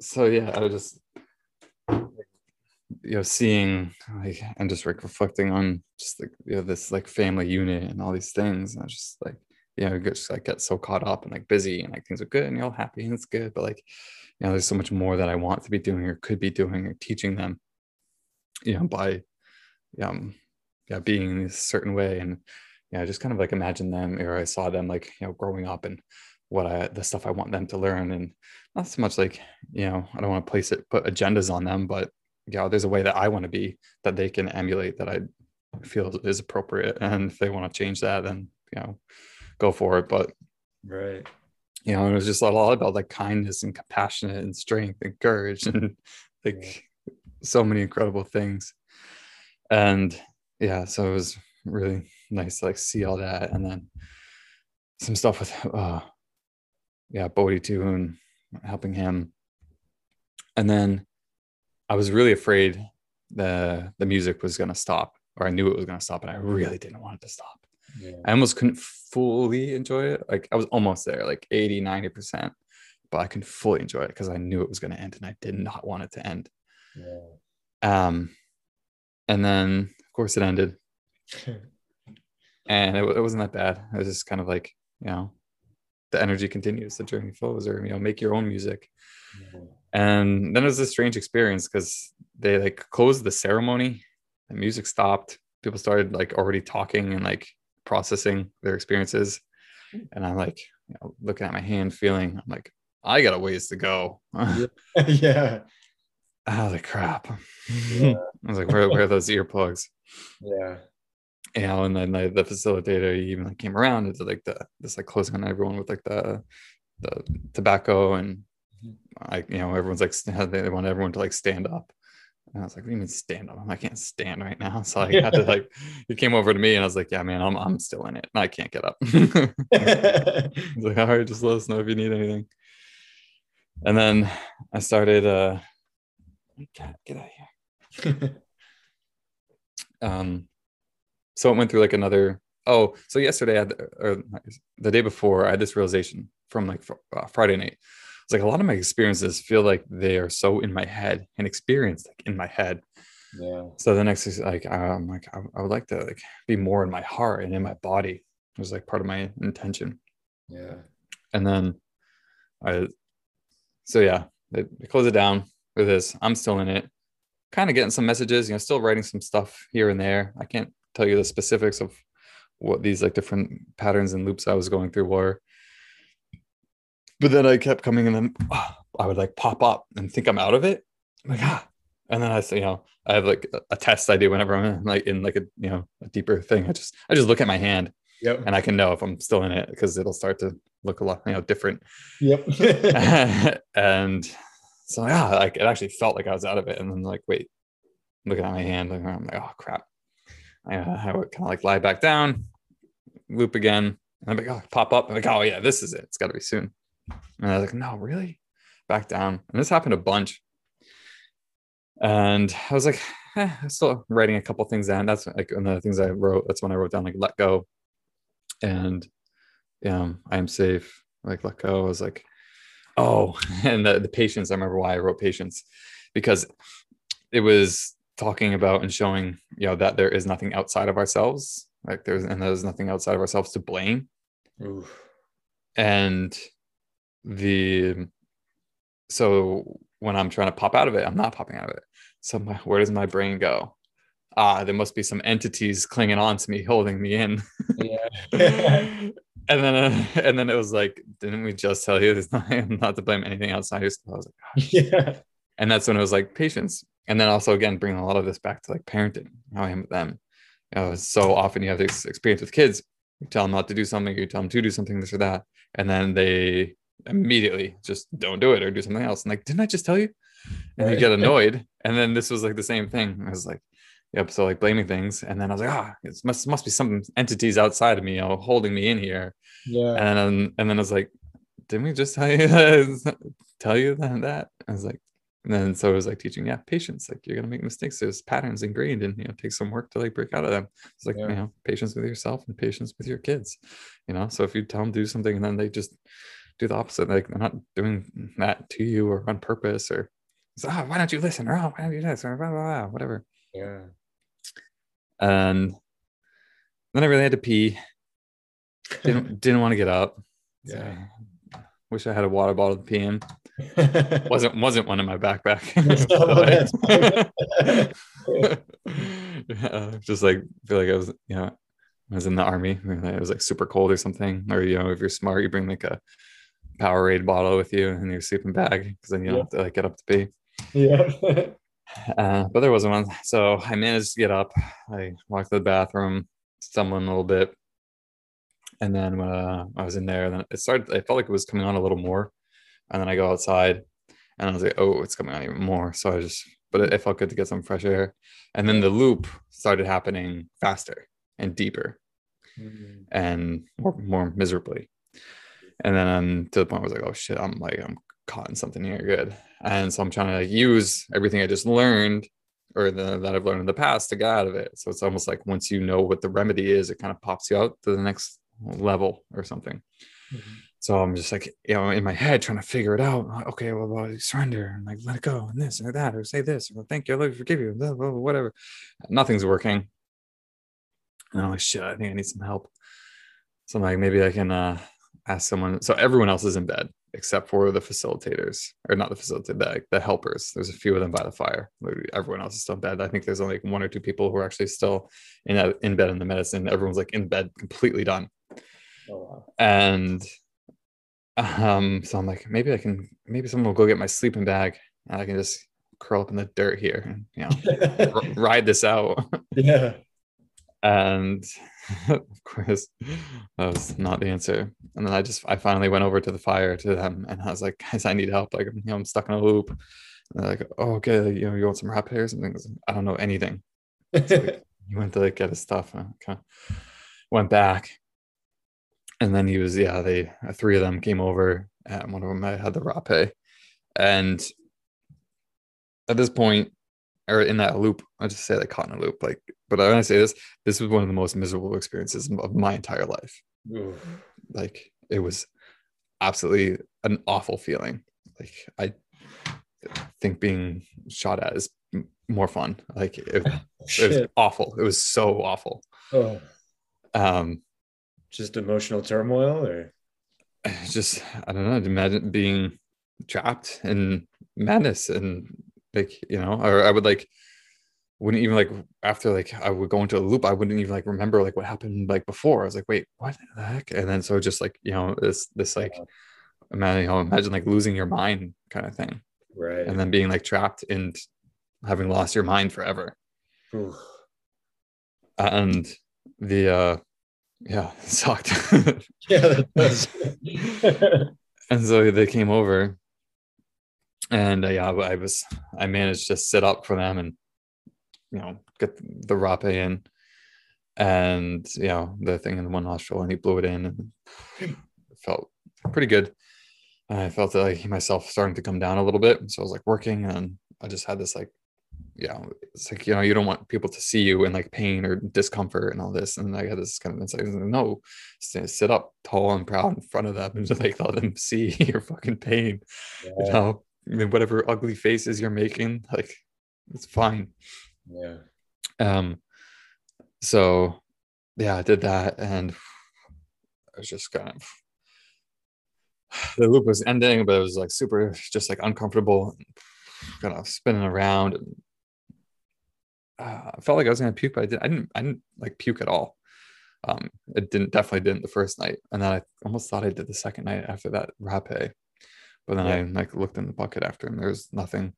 A: so yeah, I was just you know seeing like and just like reflecting on just like you know this like family unit and all these things. And I just like, you know, just like get so caught up and like busy and like things are good and you're all happy and it's good. But like, you know, there's so much more that I want to be doing or could be doing or teaching them, you know, by um yeah, being in a certain way. And yeah, just kind of like imagine them or I saw them like, you know, growing up and what I, the stuff I want them to learn. And not so much like, you know, I don't want to place it, put agendas on them, but yeah, there's a way that I want to be that they can emulate that I feel is appropriate. And if they want to change that, then, you know, go for it. But,
B: right.
A: You know, it was just a lot about like kindness and compassion and strength and courage and like yeah. so many incredible things. And yeah, so it was really nice to like see all that and then some stuff with uh yeah Bodhi and helping him. And then I was really afraid the the music was gonna stop or I knew it was gonna stop and I really didn't want it to stop. Yeah. I almost couldn't fully enjoy it. Like I was almost there like 80 90 percent but I couldn't fully enjoy it because I knew it was going to end and I did not want it to end. Yeah. um and then of course it ended and it, it wasn't that bad. It was just kind of like you know, the energy continues, the journey flows, or you know, make your own music. And then it was a strange experience because they like closed the ceremony, the music stopped, people started like already talking and like processing their experiences. And I'm like, you know, looking at my hand, feeling, I'm like, I got a ways to go.
B: yeah.
A: Was like, crap. Yeah. I was like, where, where are those earplugs?
B: Yeah.
A: You know, and then the, the facilitator even like came around and did like the this like closing on everyone with like the the tobacco and like you know everyone's like they want everyone to like stand up and I was like, "What do you mean stand up? I can't stand right now." So I had to like, he came over to me, and I was like, "Yeah, man, I'm I'm still in it. I can't get up." He's like, "All right, just let us know if you need anything." And then I started. uh God, get out of here. um, so it went through like another. Oh, so yesterday, I had, or the day before, I had this realization from like uh, Friday night it's like a lot of my experiences feel like they are so in my head and experienced like in my head.
B: Yeah.
A: So the next is like I'm like I, I would like to like be more in my heart and in my body. It was like part of my intention.
B: Yeah.
A: And then I so yeah, they, they close it down with this. I'm still in it, kind of getting some messages, you know, still writing some stuff here and there. I can't tell you the specifics of what these like different patterns and loops I was going through were but then I kept coming and then oh, I would like pop up and think I'm out of it. I'm like, ah. And then I say, you know, I have like a test I do whenever I'm in, like in like a, you know, a deeper thing. I just, I just look at my hand
B: yep.
A: and I can know if I'm still in it because it'll start to look a lot, you know, different.
B: Yep.
A: and so, yeah, like it actually felt like I was out of it. And then like, wait, looking at my hand, like, I'm like, oh crap. I, I would kind of like lie back down, loop again. And I'm like, oh, pop up. I'm like, oh yeah, this is it. It's got to be soon. And I was like, no, really? Back down. And this happened a bunch. And I was like, eh, I'm still writing a couple things down. That's like one of the things I wrote. That's when I wrote down like let go. And um, I am safe. Like let go. I was like, oh, and the, the patience. I remember why I wrote patience because it was talking about and showing, you know, that there is nothing outside of ourselves. Like there's and there's nothing outside of ourselves to blame. Oof. And the so when I'm trying to pop out of it, I'm not popping out of it. So my, where does my brain go? Ah, there must be some entities clinging on to me, holding me in. Yeah. and then, uh, and then it was like, didn't we just tell you this not, not to blame anything outside yourself? I was like, Gosh. yeah. And that's when it was like patience. And then also again, bringing a lot of this back to like parenting, how I am with them. You know, so often you have this experience with kids. You tell them not to do something, you tell them to do something, this or that, and then they immediately just don't do it or do something else. And like, didn't I just tell you? And right. you get annoyed. and then this was like the same thing. I was like, yep. So like blaming things. And then I was like, ah, it must must be some entities outside of me, you know, holding me in here.
B: Yeah.
A: And then and then I was like, didn't we just tell you tell you that? that? I was like, and then so it was like teaching, yeah, patience. Like you're gonna make mistakes. There's patterns ingrained, and you know, take some work to like break out of them. It's like yeah. you know, patience with yourself and patience with your kids. You know, so if you tell them to do something and then they just do the opposite. Like they're not doing that to you or on purpose or oh, why don't you listen? Or oh, why don't you do this? Or blah, blah, blah, whatever.
B: Yeah.
A: And then I really had to pee. Didn't didn't want to get up.
B: Yeah.
A: Wish I had a water bottle to pee in. wasn't wasn't one in my backpack. yeah, just like feel like I was, you know, I was in the army. It was like super cold or something. Or you know, if you're smart, you bring like a Powerade bottle with you in your sleeping bag because then you don't yeah. have to like get up to pee.
B: Yeah.
A: uh, but there wasn't one. So I managed to get up. I walked to the bathroom, stumbling a little bit. And then when uh, I was in there, then it started, I felt like it was coming on a little more. And then I go outside and I was like, oh, it's coming on even more. So I just, but it, it felt good to get some fresh air. And then the loop started happening faster and deeper mm-hmm. and more, more miserably and then um, to the point where I was like, oh shit, I'm like I'm caught in something here good, and so I'm trying to like, use everything I just learned or the, that I've learned in the past to get out of it. So it's almost like once you know what the remedy is, it kind of pops you out to the next level or something. Mm-hmm. So I'm just like, you know, in my head trying to figure it out. Okay, well, well surrender and like let it go and this or that or say this or thank you, I love you, forgive you, blah, blah, blah, whatever. Nothing's working. And I'm like, shit, I think I need some help. So I'm like, maybe I can uh ask someone. So everyone else is in bed. except for the facilitators or not the facilitator, the, the helpers. There's a few of them by the fire. Everyone else is still in bed. I think there's only like one or two people who are actually still in in bed in the medicine. Everyone's like in bed, completely done. Oh, wow. And um, so I'm like, maybe I can, maybe someone will go get my sleeping bag and I can just curl up in the dirt here and you know r- ride this out.
B: Yeah.
A: And of course, that was not the answer. And then I just I finally went over to the fire to them and I was like, guys, I need help. Like, you know, I'm stuck in a loop. And they're like, oh, okay, you know, you want some rap or something? I don't know anything. like, you went to like get his stuff and kind of went back. And then he was, yeah, they three of them came over and one of them had the rapé. And at this point, or in that loop, I just say like caught in a loop. Like, but I want to say this: this was one of the most miserable experiences of my entire life. Like, it was absolutely an awful feeling. Like, I think being shot at is more fun. Like, it, it was awful. It was so awful. Oh. Um,
B: just emotional turmoil, or?
A: Just I don't know. Imagine being trapped in madness and like you know or i would like wouldn't even like after like i would go into a loop i wouldn't even like remember like what happened like before. I was like wait what the heck? And then so just like you know this this like imagine you know imagine like losing your mind kind of thing.
B: Right.
A: And then being like trapped and having lost your mind forever. And the uh yeah it sucked.
B: Yeah
A: and so they came over and uh, yeah, I was I managed to sit up for them and you know get the rapé in, and you know the thing in the one nostril, and he blew it in, and it felt pretty good. And I felt like myself starting to come down a little bit, so I was like working, and I just had this like, yeah, it's like you know you don't want people to see you in like pain or discomfort and all this, and I had this kind of insight. Like, no, sit up tall and proud in front of them and just like let them see your fucking pain, yeah. you know I mean, whatever ugly faces you're making, like it's fine.
B: Yeah.
A: Um. So, yeah, I did that, and I was just kind of the loop was ending, but it was like super, just like uncomfortable, kind of spinning around. And, uh, I felt like I was gonna puke, but I didn't. I didn't. I didn't like puke at all. Um, it didn't definitely didn't the first night, and then I almost thought I did the second night after that rapé. But then yeah. I like looked in the bucket after and there was nothing.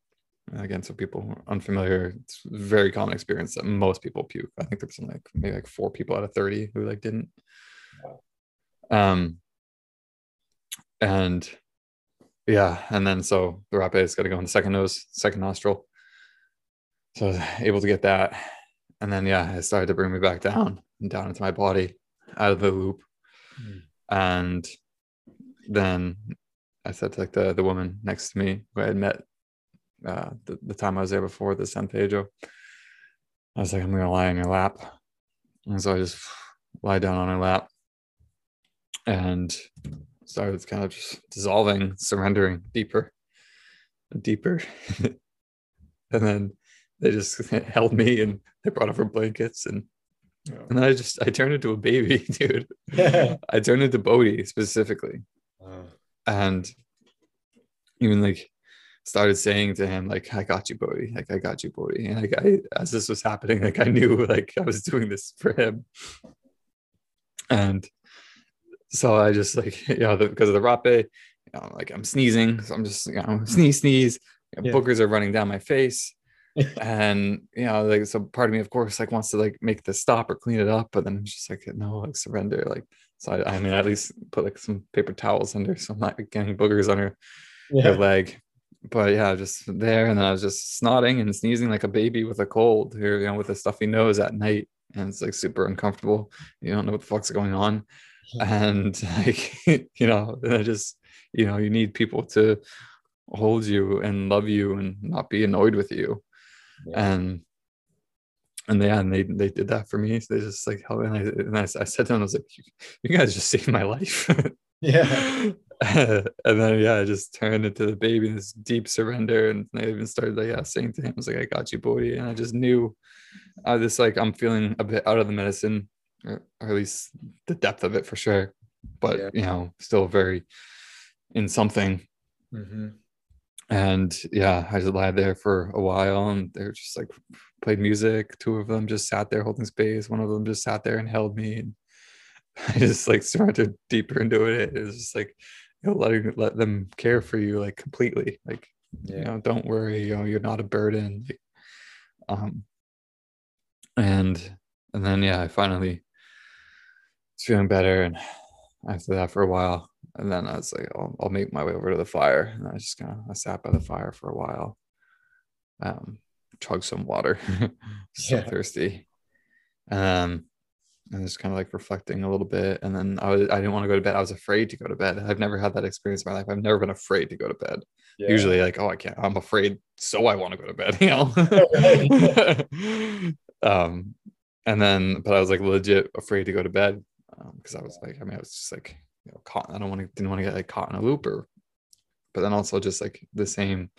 A: Again, so people unfamiliar, it's a very common experience that most people puke. I think there's like maybe like four people out of 30 who like didn't. Um and yeah, and then so the rapé is got to go in the second nose, second nostril. So I was able to get that. And then yeah, it started to bring me back down and down into my body out of the loop. Mm. And then I said to like the the woman next to me who I had met uh, the, the time I was there before the San Pedro. I was like, I'm gonna lie on your lap. And so I just lie down on her lap and started kind of just dissolving, surrendering deeper and deeper. and then they just held me and they brought over blankets and and then I just I turned into a baby, dude. Yeah. I turned into Bodhi specifically. And even like started saying to him like i got you bodhi like i got you bodhi and like i as this was happening like i knew like i was doing this for him. And so i just like you know the, because of the rapé you know, like i'm sneezing. So i'm just you know sneeze sneeze. You know, yeah. boogers are running down my face and you know like so part of me of course like wants to like make this stop or clean it up but then i'm just like no like surrender like so I, I mean, at least put like some paper towels under, so I'm not getting boogers on her, yeah. her leg. But yeah, just there, and then I was just snotting and sneezing like a baby with a cold here, you know, with a stuffy nose at night, and it's like super uncomfortable. You don't know what the fuck's going on, and like you know, I just you know, you need people to hold you and love you and not be annoyed with you, yeah. and and they and they they did that for me. So they just like helped. And I and I, I said to them, I was like, "You guys just saved my life."
B: yeah.
A: and then yeah, I just turned into the baby in this deep surrender, and I even started like yeah, saying to him, "I was like, I got you, boy," and I just knew, I just like I'm feeling a bit out of the medicine, or, or at least the depth of it for sure, but yeah. you know, still very in something.
B: Mm-hmm.
A: And yeah, I just lied there for a while and they were just like played music. Two of them just sat there holding space. One of them just sat there and held me. And I just like started deeper into it. It was just like, you know, letting let them care for you like completely. Like, yeah. you know, don't worry, you know, you're not a burden. Like, um and and then yeah, I finally was feeling better and after that for a while. And then I was like, I'll, I'll make my way over to the fire. And I just kind of I sat by the fire for a while. Um, chug some water. so yeah. thirsty. Um, and just kind of like reflecting a little bit. And then I was I didn't want to go to bed. I was afraid to go to bed. I've never had that experience in my life. I've never been afraid to go to bed. Yeah. Usually like, oh, I can't, I'm afraid, so I want to go to bed, you know. um, and then but I was like legit afraid to go to bed because um, I was like, I mean, I was just like, you know, caught. I don't want to didn't want to get like caught in a loop or, but then also just like the same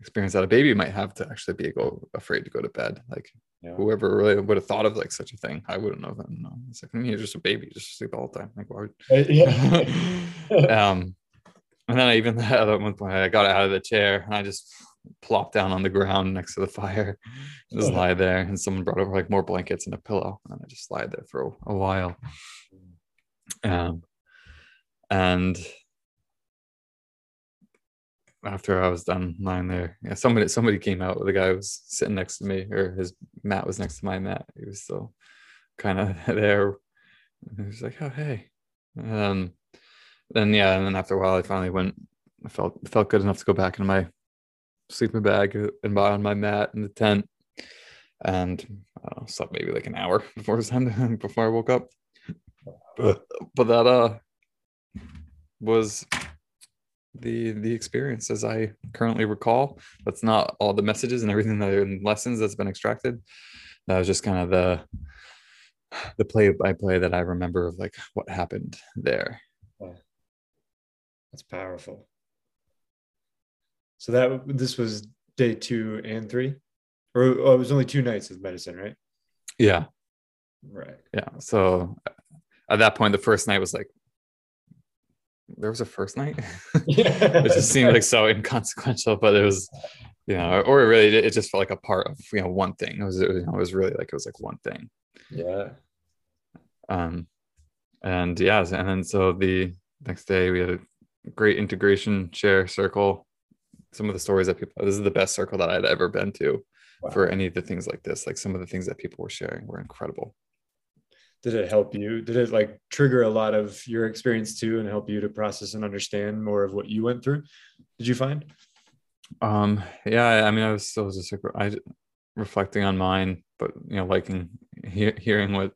A: experience that a baby might have to actually be go, afraid to go to bed. Like yeah. whoever really would have thought of like such a thing, I wouldn't know them. No, it's like I mean, you're just a baby, just sleep all the time. Like why? Would... Uh, yeah. um, and then I even at one point I got out of the chair and I just plopped down on the ground next to the fire, just lie there. And someone brought over like more blankets and a pillow, and I just lied there for a, a while. Um, and after I was done lying there, yeah, somebody somebody came out. The guy was sitting next to me, or his mat was next to my mat. He was still kind of there. And he was like, "Oh, hey." Um, then yeah, and then after a while, I finally went. I felt felt good enough to go back into my sleeping bag and buy on my mat in the tent, and I slept maybe like an hour before it was time to, before I woke up. But, but that uh was the the experience as I currently recall. That's not all the messages and everything that are lessons that's been extracted. That was just kind of the the play by play that I remember of like what happened there. Wow.
B: That's powerful. So that this was day two and three, or oh, it was only two nights of medicine, right?
A: Yeah.
B: Right.
A: Yeah. So at that point, the first night was like, there was a first night. Yeah. it just seemed like so inconsequential, but it was, you know, or it really, it just felt like a part of, you know, one thing. It was, it was, it was really like, it was like one thing.
B: Yeah.
A: Um, and yeah, and then so the next day we had a great integration share circle. Some of the stories that people, this is the best circle that I'd ever been to wow. for any of the things like this. Like some of the things that people were sharing were incredible
B: did it help you did it like trigger a lot of your experience too and help you to process and understand more of what you went through did you find
A: um yeah i mean i was still just I, reflecting on mine but you know liking he, hearing what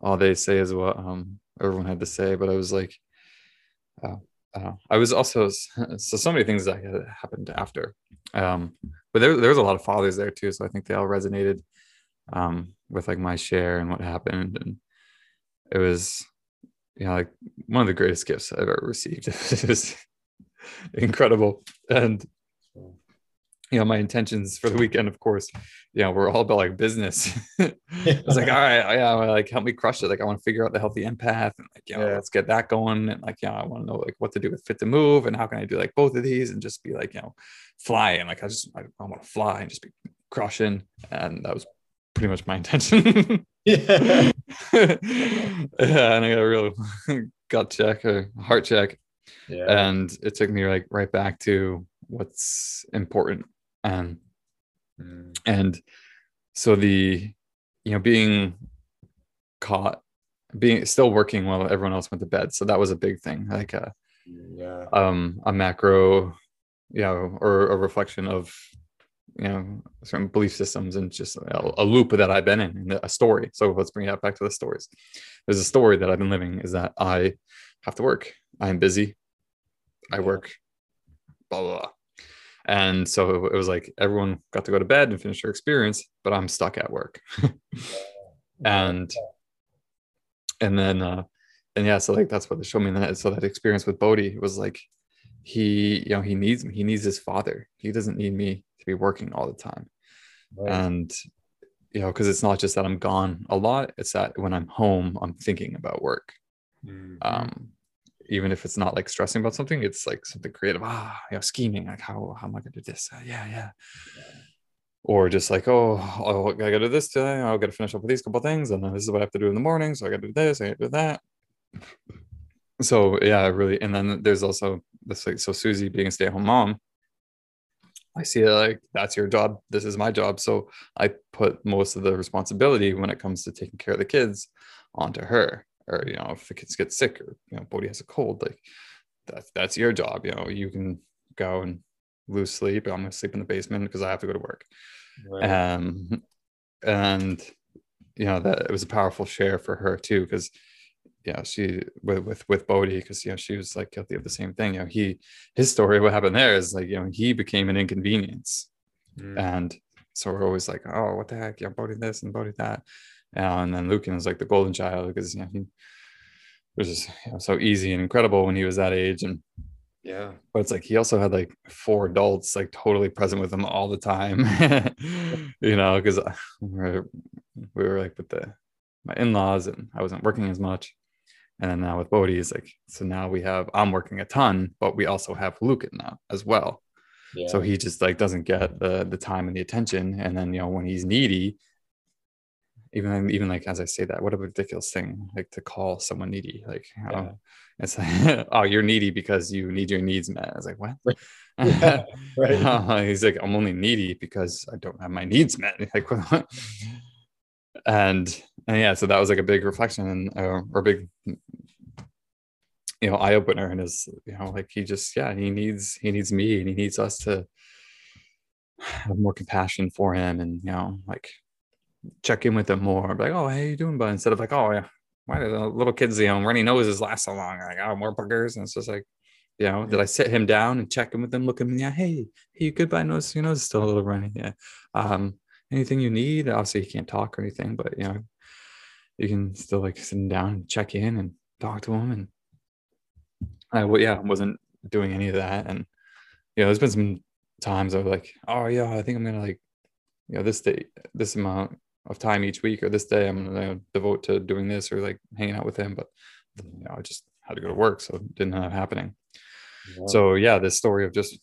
A: all they say is what um everyone had to say but i was like uh, uh, I was also so so many things that happened after, um, but there there was a lot of fathers there too. So I think they all resonated um, with like my share and what happened, and it was you know like one of the greatest gifts I've ever received. it was incredible, and you know my intentions for the weekend, of course, you know we're all about like business. I was like, all right, yeah, like help me crush it. Like I want to figure out the healthy empath, and like you know, yeah. let's get that going. And like yeah, I want to know like what to do with fit to move, and how can I do like both of these, and just be like you know, flying. Like I just I, I want to fly and just be crushing, and that was pretty much my intention. Yeah. yeah, and I got a real gut check or heart check. Yeah. And it took me like right back to what's important. And mm. and so the you know being caught being still working while everyone else went to bed. So that was a big thing. Like a yeah. um a macro, you know, or a reflection of you know certain belief systems and just a, a, loop that I've been in, a story. So let's bring it back to the stories. There's a story that I've been living is that I have to work. I'm busy. I work. Blah blah. blah. And so it was like everyone got to go to bed and finish their experience, but I'm stuck at work. and and then uh and yeah, so like that's what they showed me. that so that experience with Bodhi was like he you know he needs me he needs his father he doesn't need me to be working all the time right. and you know because it's not just that i'm gone a lot it's that when i'm home i'm thinking about work mm-hmm. um even if it's not like stressing about something, it's like something creative. Ah, you know, scheming. Like how how am I gonna do this? Uh, yeah, yeah. Or just like, oh, oh, I gotta do this today. I'll gotta finish up with these couple things, and then this is what I have to do in the morning. So I gotta do this, I gotta do that. So yeah, really. And then there's also this like so Susie being a stay-at-home mom. I see it like that's your job. This is my job. So I put most of the responsibility when it comes to taking care of the kids onto her. Or you know, if the kids get sick or you know, Bodhi has a cold, like that's that's your job. You know, you can go and lose sleep. I'm gonna sleep in the basement because I have to go to work. Right. Um, and you know that it was a powerful share for her too because yeah she with with with Bodhi because you know she was like guilty of the same thing. You know he his story what happened there is like you know he became an inconvenience, mm. and so we're always like oh what the heck yeah Bodhi this and Bodhi that, and then Lucan is like the golden child because you know he was just you know, so easy and incredible when he was that age. And
B: yeah.
A: but it's like he also had like four adults like totally present with him all the time. You know because we were, we were like with the my in-laws and i wasn't working as much and then now with bodhi is like so now we have i'm working a ton but we also have lucan now as well yeah. so he just like doesn't get the the time and the attention and then you know when he's needy even even like as I say that, what a ridiculous thing like to call someone needy. Like yeah. it's like, oh, you're needy because you need your needs met. I was like, what? yeah, right. uh, he's like, I'm only needy because I don't have my needs met. Like, and and yeah, so that was like a big reflection and uh, or big you know eye opener and his you know like he just yeah he needs he needs me and he needs us to have more compassion for him and you know like check in with him more. Like, oh, hey, you doing? But instead of like, oh, yeah, why do the little kids, you know, runny noses last so long? Like, oh, more buggers. And it's just like, you know, did I sit him down and check in with him, look at him, yeah, hey, hey, goodbye nose, your nose is still a little runny. Yeah. Um, anything you need. Obviously, he can't talk or anything, but you know, you can still like sit down and check in and talk to him. And I, well, yeah, wasn't doing any of that. And you know, there's been some times of like, oh yeah, I think I'm gonna like, you know, this day, this amount of time each week or this day I'm gonna devote to doing this or like hanging out with him. But you know, I just had to go to work, so it didn't have happening. Yeah. So yeah, this story of just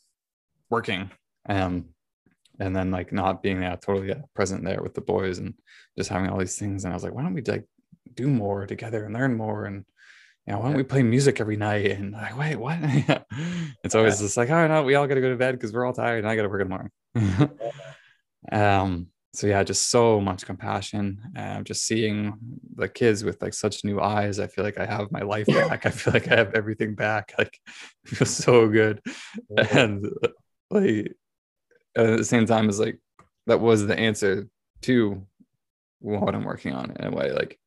A: working um and then like not being yeah, totally present there with the boys and just having all these things. And I was like, why don't we like do more together and learn more? And you know, why don't we play music every night? And like, wait, what? it's always just like, oh no, we all gotta go to bed because we're all tired and I gotta work in the morning. um so yeah just so much compassion and just seeing the kids with like such new eyes. I feel like i have my life back. I feel like i have everything back. Like it feels so good. And like at the same time is like that was the answer to what i'm working on in a way like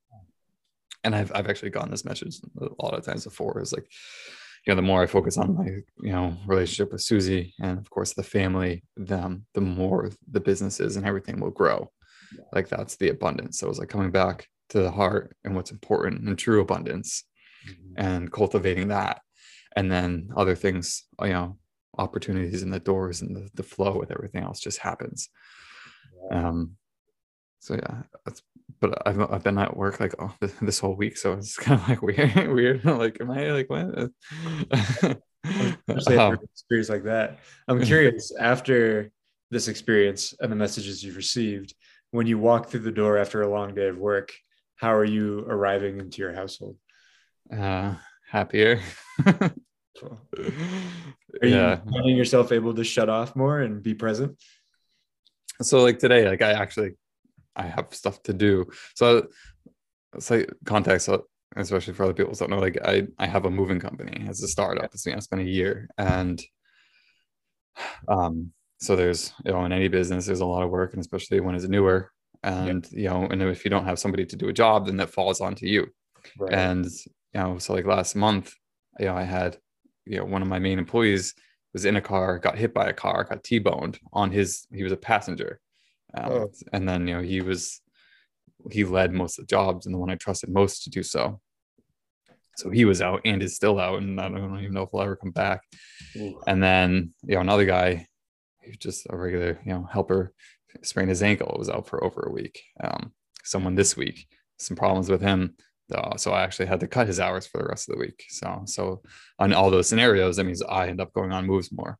A: and i've, I've actually gotten this message a lot of times before is like you know, the more I focus on my, you know, relationship with Susie and of course the family, them, the more the businesses and everything will grow. Yeah. Like that's the abundance. So it's like coming back to the heart and what's important and true abundance mm-hmm. and cultivating that. And then other things, you know, opportunities and the doors and the, the flow with everything else just happens. Yeah. Um, so yeah, that's but I've I've been at work like oh, this, this whole week, so it's kind of like weird. weird. like, am I like what?
B: um, experience like that. I'm curious after this experience and the messages you've received, when you walk through the door after a long day of work, how are you arriving into your household?
A: Uh, happier.
B: Are yeah. you finding yourself able to shut off more and be present?
A: So like today, like I actually I have stuff to do. So, say context, especially for other people who don't know, like I I have a moving company as a startup. It's, you know, it's been a year, and um, so there's you know in any business there's a lot of work, and especially when it's newer, and yeah. you know, and if you don't have somebody to do a job, then that falls onto you. Right. And you know, so like last month, you know, I had you know one of my main employees was in a car, got hit by a car, got T-boned on his. He was a passenger um, oh. And then, you know, he was, he led most of the jobs and the one I trusted most to do so. So he was out and is still out. And I don't even know if he'll ever come back. Ooh. And then, you know, another guy, he was just a regular, you know, helper, sprained his ankle, was out for over a week. Um, someone this week, some problems with him, uh, so I actually had to cut his hours for the rest of the week. So so on all those scenarios, that means I end up going on moves more.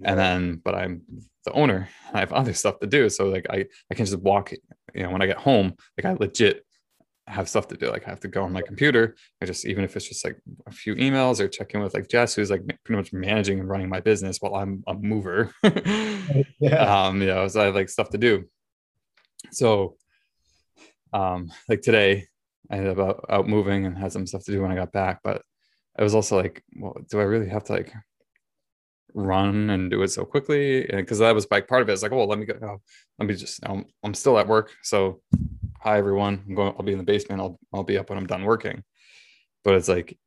A: Yeah. And then, but I'm the owner. I have other stuff to do. So like I I can just walk. You know, when I get home, like I legit have stuff to do. Like I have to go on my computer. I just even if it's just like a few emails or check in with like Jess, who's like pretty much managing and running my business while I'm a mover. yeah. Um, you know, so I have like stuff to do. So um like today I ended up out, moving and had some stuff to do when I got back. But I was also like, well, do I really have to like run and do it so quickly? And because that was like part of it. It's like, oh, let me go. Oh, let me just. I'm, I'm still at work, so hi everyone. I'm going. I'll be in the basement. I'll I'll be up when I'm done working. But it's like,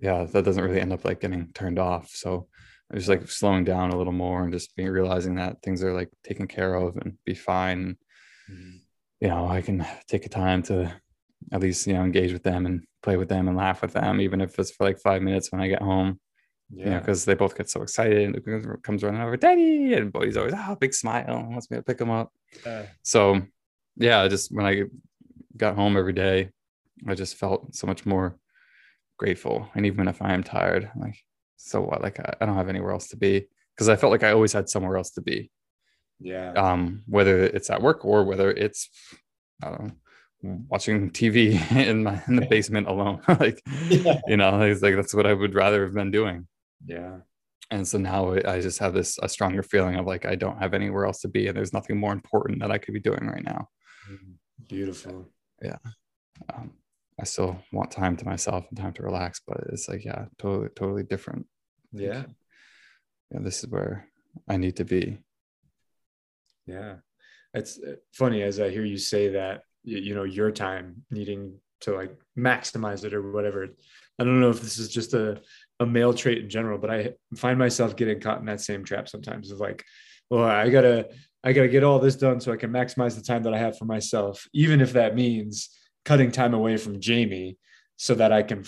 A: yeah, that doesn't really end up like getting turned off. So I was like slowing down a little more and just being realizing that things are like taken care of and be fine. Mm-hmm. You know, I can take a time to at least you know engage with them and play with them and laugh with them, even if it's for like five minutes when I get home. Yeah, you know, because they both get so excited. It comes running over, Daddy, and boy's always oh big smile, wants me to pick him up. Uh, so yeah, just when I got home every day, I just felt so much more grateful. And even if I am tired, like so what? Like I, I don't have anywhere else to be because I felt like I always had somewhere else to be.
B: Yeah.
A: Um, whether it's at work or whether it's I don't know, watching TV in my in the basement alone. like, yeah. you know, it's like that's what I would rather have been doing.
B: Yeah.
A: And so now I just have this a stronger feeling of like I don't have anywhere else to be, and there's nothing more important that I could be doing right now.
B: Mm-hmm. Beautiful.
A: Yeah. Um, I still want time to myself and time to relax, but it's like yeah, totally, totally different.
B: Yeah.
A: Yeah, this is where I need to be.
B: Yeah. It's uh, funny as I hear you say that you know your time needing to like maximize it or whatever. I don't know if this is just a, a male trait in general but i find myself getting caught in that same trap sometimes of like well i gotta i gotta get all this done so i can maximize the time that i have for myself even if that means cutting time away from jamie so that I can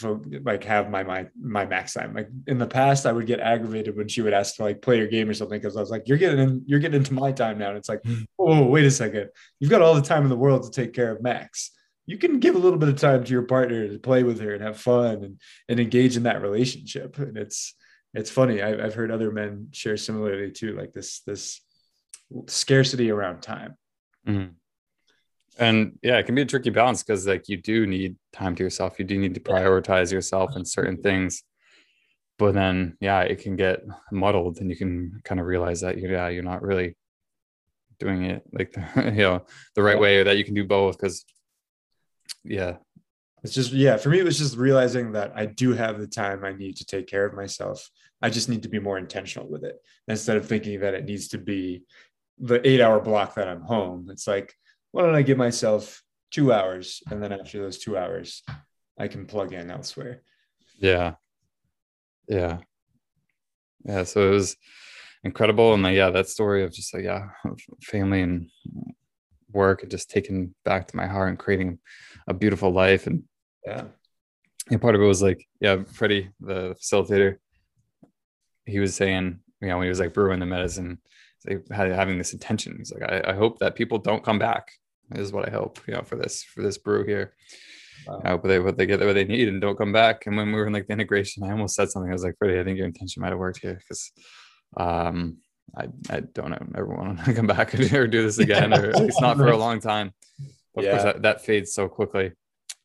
B: like have my my my max time. Like in the past, I would get aggravated when she would ask to like play your game or something because I was like, "You're getting in, you're getting into my time now." And it's like, "Oh, wait a second, you've got all the time in the world to take care of Max. You can give a little bit of time to your partner to play with her and have fun and and engage in that relationship." And it's it's funny. I, I've heard other men share similarly too, like this this scarcity around time.
A: Mm-hmm and yeah it can be a tricky balance because like you do need time to yourself. You do need to prioritize yourself in certain things. But then yeah it can get muddled and you can kind of realize that yeah you're not really doing it like you know the right way or that you can do both because yeah.
B: It's just yeah for me it was just realizing that i do have the time i need to take care of myself. I just need to be more intentional with it. Instead of thinking that it needs to be the eight hour block that i'm home it's like why don't I give myself two hours and then after those two hours, I can plug in elsewhere.
A: Yeah. Yeah. Yeah. So it was incredible. And like, yeah, that story of just like, yeah, family and work and just taking back to my heart and creating a beautiful life. And
B: yeah.
A: And part of it was like, yeah, Freddie, the facilitator, he was saying, you know, when he was like brewing the medicine, like having this intention. He's like, I, I hope that people don't come back is what I hope, you know, for this for this brew here. Wow. I hope they what they get what they need and don't come back. And when we were in like the integration, I almost said something. I was like, Freddie, I think your intention might have worked here because um I I don't ever want to come back or do this again, or at least not for a long time. But yeah. of course that, that fades so quickly.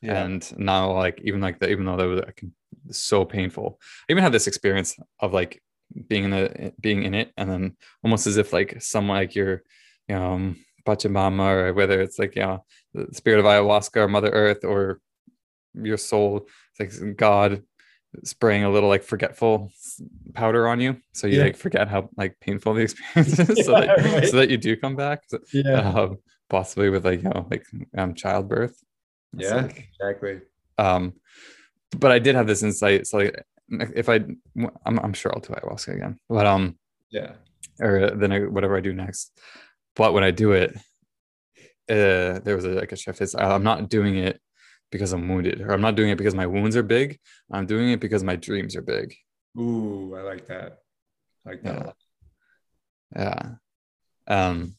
A: Yeah. And now like even like that, even though that was like, so painful, I even had this experience of like being in the being in it and then almost as if like some like you're you know um, Pachamama or whether it's like, you know, the spirit of ayahuasca or Mother Earth or your soul, it's like God spraying a little like forgetful powder on you. So you yeah. like forget how like painful the experience is yeah, so, that, right. so that you do come back. So,
B: yeah. Um,
A: possibly with like, you know, like um, childbirth.
B: It's yeah, like, exactly.
A: Um, but I did have this insight. So like, if I, I'm, I'm sure I'll do ayahuasca again, but um,
B: yeah,
A: or then I, whatever I do next, but when I do it, uh, there was a, like a shift. It's I'm not doing it because I'm wounded, or I'm not doing it because my wounds are big. I'm doing it because my dreams are big.
B: Ooh, I like that. I like
A: that. Yeah. yeah. Um.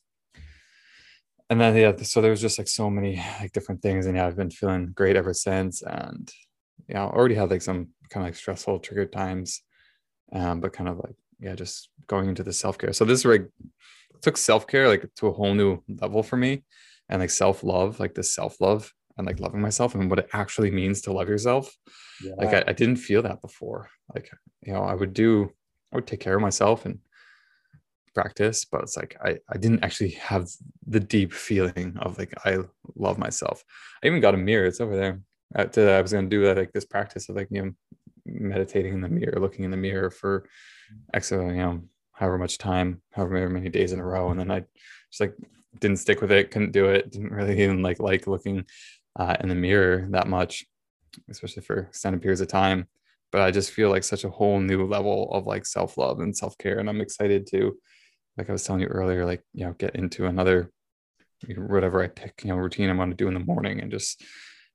A: and then yeah, so there was just like so many like different things, and yeah, I've been feeling great ever since, and yeah, I already had like some kind of like stressful triggered times, um, but kind of like yeah, just going into the self care. So this is like took self care like to a whole new level for me, and like self love, like the self love and like loving myself and what it actually means to love yourself. Yeah. Like I, I didn't feel that before. Like you know, I would do, I would take care of myself and practice, but it's like I, I didn't actually have the deep feeling of like I love myself. I even got a mirror. It's over there. I, I was gonna do that like this practice of like you know meditating in the mirror, looking in the mirror for X you know however much time, however many days in a row, and then I just like didn't stick with it, couldn't do it, didn't really even like like looking uh, in the mirror that much, especially for extended periods of time. But I just feel like such a whole new level of like self love and self care, and I'm excited to like I was telling you earlier, like, you know, get into another, whatever I pick, you know, routine I'm going to do in the morning and just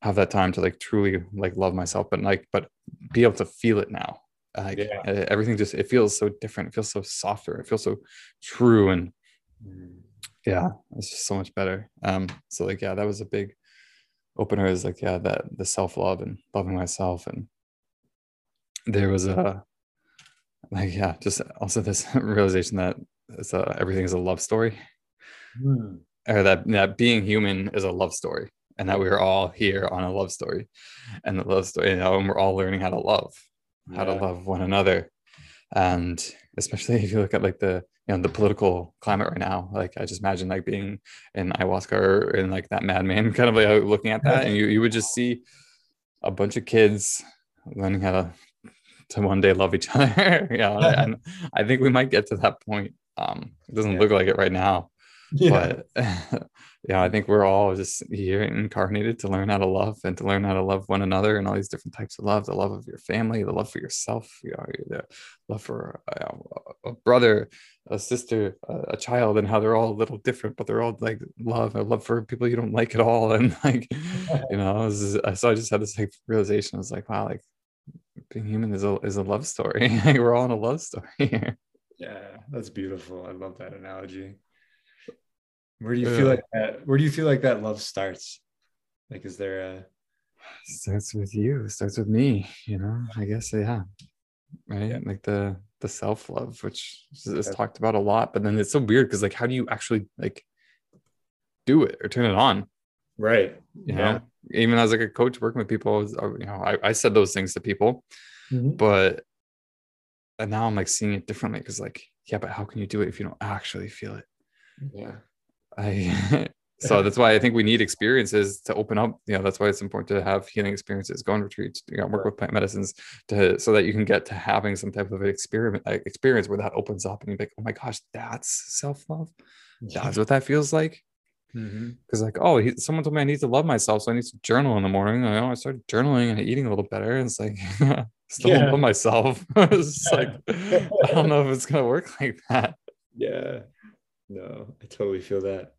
A: have that time to like truly like love myself, but like, but be able to feel it now. Like yeah. everything just, it feels so different. It feels so softer. It feels so true. And mm. yeah, it's just so much better. Um, so like, yeah, that was a big opener is like, yeah, that the self-love and loving myself. And there was a, like, yeah, just also this realization that it's a, everything is a love story mm. or that that being human is a love story and that we are all here on a love story and the love story you know and we're all learning how to love how to love one another. And especially if you look at like the you know the political climate right now like i just imagine like being in ayahuasca or in like that madman kind of like looking at that. And you, you would just see a bunch of kids learning how to to one day love each other. You know and i think we might get to that point. Um, it doesn't yeah. look like it right now, yeah. but yeah, I think we're all just here incarnated to learn how to love and to learn how to love one another and all these different types of love the love of your family, the love for yourself, you know, the love for a, a brother, a sister, a, a, child, and how they're all a little different, but they're all like love, a love for people you don't like at all. And like, you know, so I just had this like realization. I was like, wow, like being human is a, is a love story. we're all in a love story here.
B: Yeah, that's beautiful. I love that analogy. Where do you feel like that? Where do you feel like that love starts? Like, is there a
A: starts with you? It starts with me. You know, I guess yeah, right. Yeah. Like the the self love, which is, talked about a lot, but then it's so weird because like, how do you actually like do it or turn it on?
B: Right.
A: You yeah. know, even as like a coach working with people, you know, I, I said those things to people, mm-hmm. but and now I'm like seeing it differently because like, yeah, but how can you do it if you don't actually feel it?
B: Yeah.
A: I so that's why I think we need experiences to open up. You know, that's why it's important to have healing experiences, go on retreats, you know, work with plant medicines to so that you can get to having some type of experiment experience where that opens up and you're like, oh my gosh, that's self-love. That's what that feels like. Because mm-hmm. like, oh, he, someone told me I need to love myself, so I need to journal in the morning. I know I started journaling and eating a little better. And it's like still yeah. love myself. it's like I don't know if it's gonna work like that.
B: Yeah. No, I totally feel that.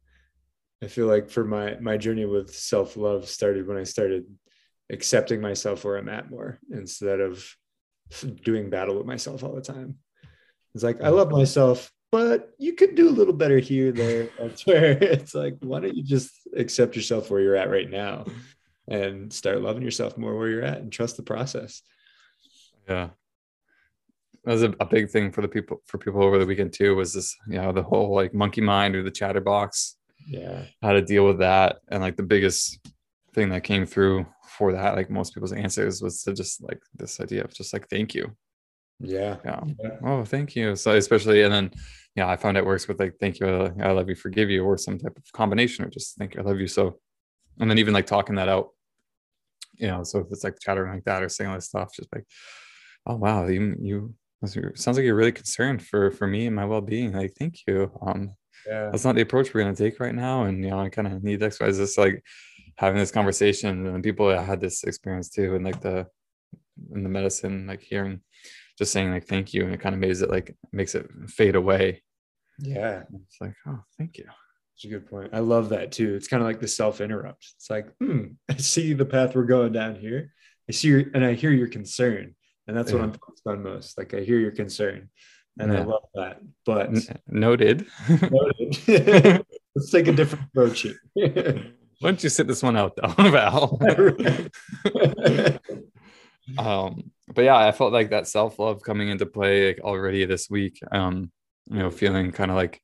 B: I feel like for my my journey with self-love started when I started accepting myself where I'm at more instead of doing battle with myself all the time. It's like I love myself, but you could do a little better here, there. That's where it's like, why don't you just accept yourself where you're at right now and start loving yourself more where you're at and trust the process.
A: Yeah. That was a, a big thing for the people for people over the weekend too, was this, you know, the whole like monkey mind or the chatterbox.
B: Yeah.
A: How to deal with that. And like the biggest thing that came through for that, like most people's answers was to just like this idea of just like thank you.
B: Yeah.
A: Yeah. yeah. Oh, thank you. So especially and then yeah, I found it works with like thank you, I love you, forgive you, or some type of combination or just thank you, I love you. So and then even like talking that out, you know, so if it's like chattering like that or saying all this stuff, just like oh wow you you sounds like you're really concerned for for me and my well-being like thank you. Um yeah. that's not the approach we're going to take right now and you know i kind of need x y z like having this conversation and people that had this experience too and like the in the medicine like hearing just saying like thank you and it kind of makes it like makes it fade away.
B: Yeah.
A: It's like oh thank you.
B: That's a good point. I love that too. It's kind of like the self interrupt it's like hmm i see the path we're going down here. I see your and i hear your concern and that's yeah. what I'm focused on most. Like I hear your concern, and yeah. I love that. But
A: N- noted.
B: noted. let's take a different approach here.
A: Why don't you sit this one out though, Val? um, but yeah, I felt like that self love coming into play like already this week. Um, you know, feeling kind of like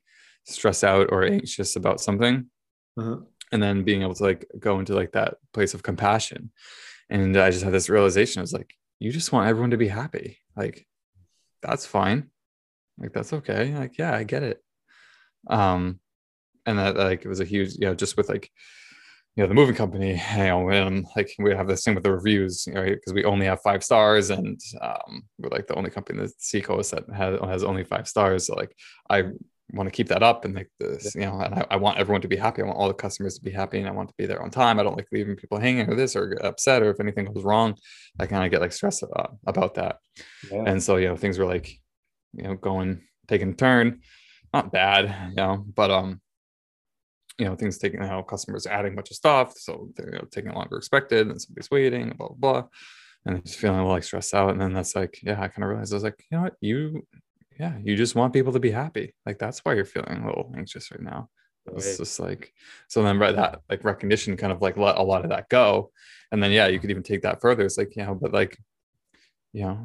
A: stressed out or anxious about something, uh-huh. and then being able to like go into like that place of compassion. And I just had this realization: I was like, you just want everyone to be happy. Like, that's fine. Like that's okay. Like, yeah, I get it. Um, and that like it was a huge, you know, just with like you know the moving company you know and like we have this thing with the reviews right because we only have five stars and um, we're like the only company in the seacoast that has, has only five stars so like i want to keep that up and like this you know and I, I, want everyone to be happy. I want all the customers to be happy and i want to be there on time. I don't like leaving people hanging or this or upset or if anything goes wrong i kind of get like stressed about, about that. Yeah. and so you know things were like you know going taking a turn. Not bad you know but um you know things taking how customers adding a bunch of stuff so they're you know, taking longer expected and somebody's waiting blah blah blah. And just feeling a little like stressed out. And then that's like yeah i kind of realized i was like you know what? You yeah you just want people to be happy like that's why you're feeling a little anxious right now it's right. just like so then right that like recognition kind of like let a lot of that go and then yeah you could even take that further it's like you know but like you know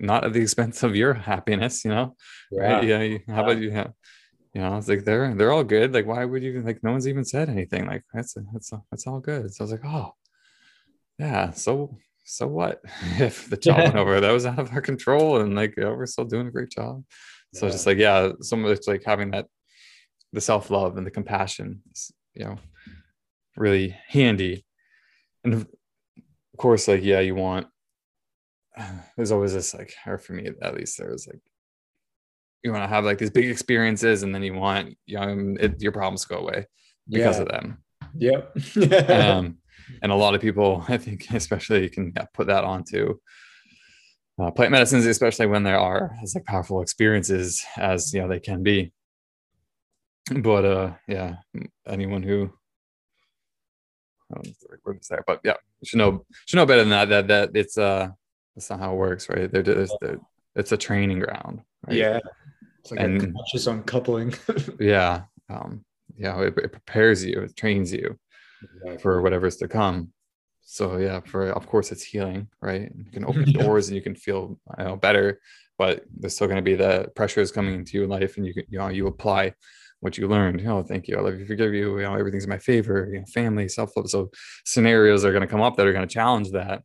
A: not at the expense of your happiness you know yeah. right yeah how about you have you know, it's like they're they're all good. Like, why would you like? No one's even said anything. Like, that's that's that's all good. So I was like, oh, yeah. So so what if the job went over? That was out of our control, and like, we're still doing a great job. So yeah. just like, yeah, some of it's like having that the self love and the compassion, is, you know, really handy. And of course, like, yeah, you want. There's always this like, or for me at least, there was like you want to have like these big experiences and then you want young it, your problems go away because yeah. of them
B: yep
A: um, and a lot of people i think especially can yeah, put that onto uh, plant medicines especially when there are as like powerful experiences as you know they can be but uh yeah anyone who I don't know the right word to say, but yeah, should know should know better than that. That that it's uh that's not how it works, right? They're, they're, it's a training ground. Right?
B: Yeah, it's like and, a conscious uncoupling.
A: yeah. Um, yeah, it, it, prepares you, it trains you exactly. for whatever's to come. So yeah, for of course it's healing, right? You can open doors and you can feel you know, better, but there's still going to be the pressures coming into your life, and you can you know you apply what you learned. Oh, thank you. I love you, forgive you. You know, everything's in my favor. You know, family, self love. So scenarios are going to come up that are going to challenge that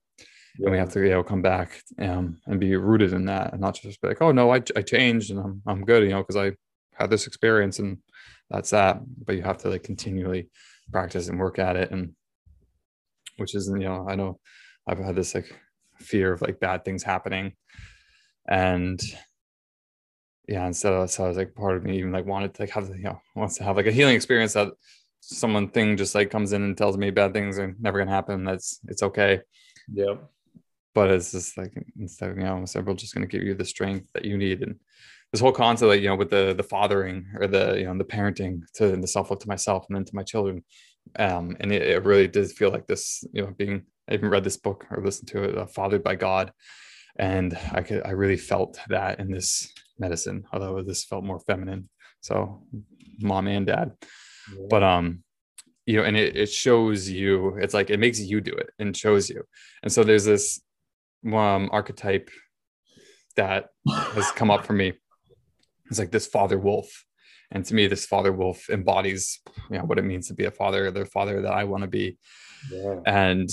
A: yeah. and we have to you know come back um, and be rooted in that and not just be like oh no I, I changed and I'm, I'm good you know because I had this experience and that's that but you have to like continually practice and work at it. And which is you know I know I've had this like fear of like bad things happening. And yeah instead of so I was like part of me even like wanted to like have you know wants to have like a healing experience that someone thing just like comes in and tells me bad things are never gonna happen. That's it's okay.
B: Yeah
A: but it's just like instead of you know several just going to give you the strength that you need. And this whole concept like you know with the the fathering or the you know the parenting to the self love to myself and then to my children. Um and it, it, really does feel like this you know being i even read this book or listened to it uh, fathered by god. And i could i really felt that in this medicine although this felt more feminine. So mom and dad. Yeah. but um you know and it, it shows you it's like it makes you do it and shows you. And so there's this um, archetype that has come up for me. It's like this father wolf. And to me, this father wolf embodies you know, what it means to be a father, the father that I want to be. Yeah. And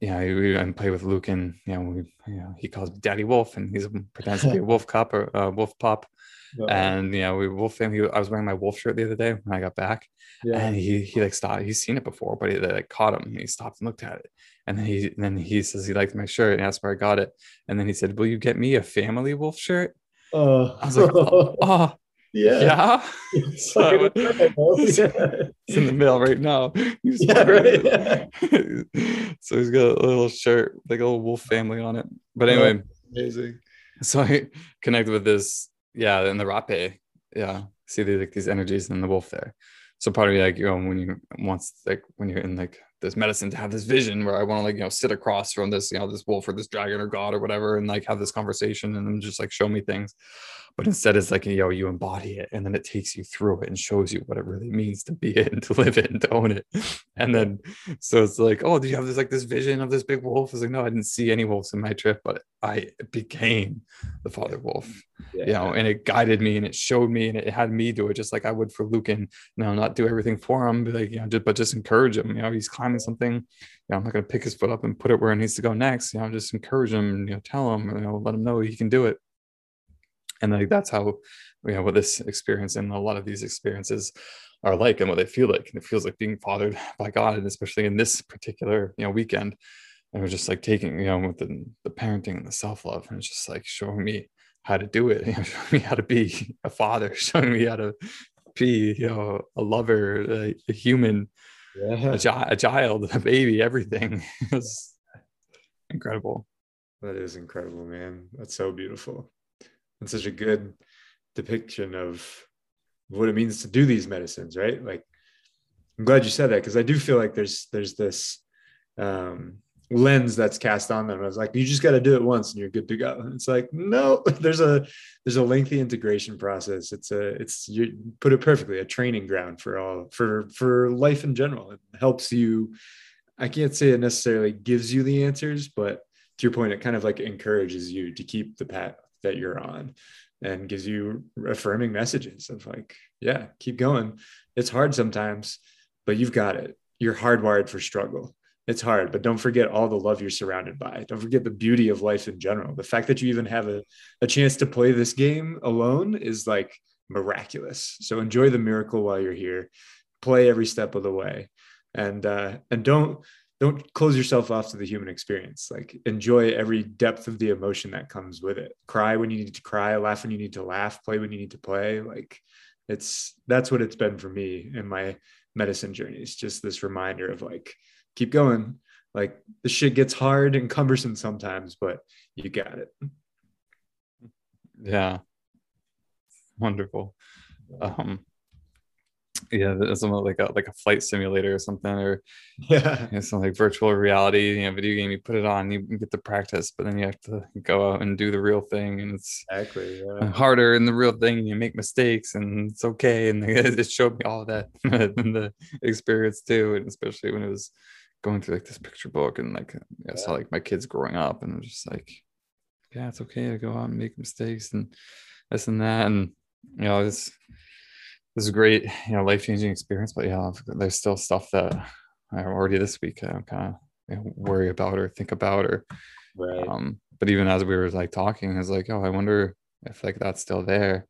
A: you know, we and play with Luke, and you know, we, you know, he calls Daddy Wolf, and he's pretends to be a wolf cop or uh, wolf pop Yeah. And you know, we wolf him. He, I was wearing my wolf shirt the other day when I got back, yeah. and he he like stopped. He's seen it before, but he like caught him. And he stopped and looked at it, and then he and then he says he liked my shirt and asked where I got it. And then he said, "Will you get me a family wolf shirt?" Uh, I was like, "Oh, oh yeah, yeah." so it's, it's in the mail right now. He's yeah, right. Yeah. so he's got a little shirt, like a little wolf family on it. But anyway,
B: oh, amazing.
A: So I connected with this, yeah, in the rapé, yeah. See the, like these energies in the wolf there. So part of me, like you know, when you once like when you're in like this medicine to have this vision where I want to like you know sit across from this you know this wolf or this dragon or god or whatever and like have this conversation and just like show me things but instead it's like you know you embody it and then it takes you through it and shows you what it really means to be it and to live it and to own it. And then so it's like oh do you have this like this vision of this big wolf? It's like no i didn't see any wolves in my trip but i became the father wolf yeah. you know and it guided me and it showed me and it had me do it just like i would for lucan you know not do everything for him but like you know just, but just encourage him you know he's climbing something you know i'm not going to pick his foot up and put it where it needs to go next you know just encourage him you know tell him you know let him know he can do it and like that's how you know what this experience and a lot of these experiences are like and what they feel like. And it feels like being fathered by god and especially in this particular you know weekend. And we're just like taking you know with the, the parenting and the self-love. And it's just like showing me how to do it. You know, showing me how to be a father. Showing me how to be you know a lover a, a human yeah. a, a child a baby everything. It's incredible.
B: That is incredible man. That's so beautiful and such a good depiction of what it means to do these medicines, right? Like, I'm glad you said that because I do feel like there's there's this um, lens that's cast on them. I was like, you just got to do it once and you're good to go. And it's like, no, there's a there's a lengthy integration process. It's a it's you put it perfectly, a training ground for all for for life in general. It helps you. I can't say it necessarily gives you the answers, but to your point, it kind of like encourages you to keep the path that you're on and gives you affirming messages of like, yeah, keep going. It's hard sometimes, but you've got it. You're hardwired for struggle. It's hard, but don't forget all the love you're surrounded by. Don't forget the beauty of life in general. The fact that you even have a, a chance to play this game alone is like miraculous. So enjoy the miracle while you're here. Play every step of the way. And uh, and don't don't close yourself off to the human experience. Like enjoy every depth of the emotion that comes with it. Cry when you need to cry laugh when you need to laugh play when you need to play. Like it's that's what it's been for me in my medicine journeys just this reminder of like keep going. Like the shit gets hard and cumbersome sometimes but you got it.
A: Yeah. Wonderful. Um yeah, something like a like a flight simulator or something, or yeah, you know, something like virtual reality, you know, video game. You put it on, you get the practice, but then you have to go out and do the real thing, and it's
B: exactly
A: yeah. harder in the real thing. You make mistakes, and it's okay. And it showed me all that in the experience too, and especially when it was going through like this picture book, and like I yeah. saw like my kids growing up, and I'm just like, yeah, it's okay to go out and make mistakes and this and that, and you know, it's this is a great, you know, life changing experience. But yeah, there's still stuff that I already this week I'm kind of you know, worry about or think about or. Right. Um, but even as we were like talking, it's like, oh, I wonder if like that's still there.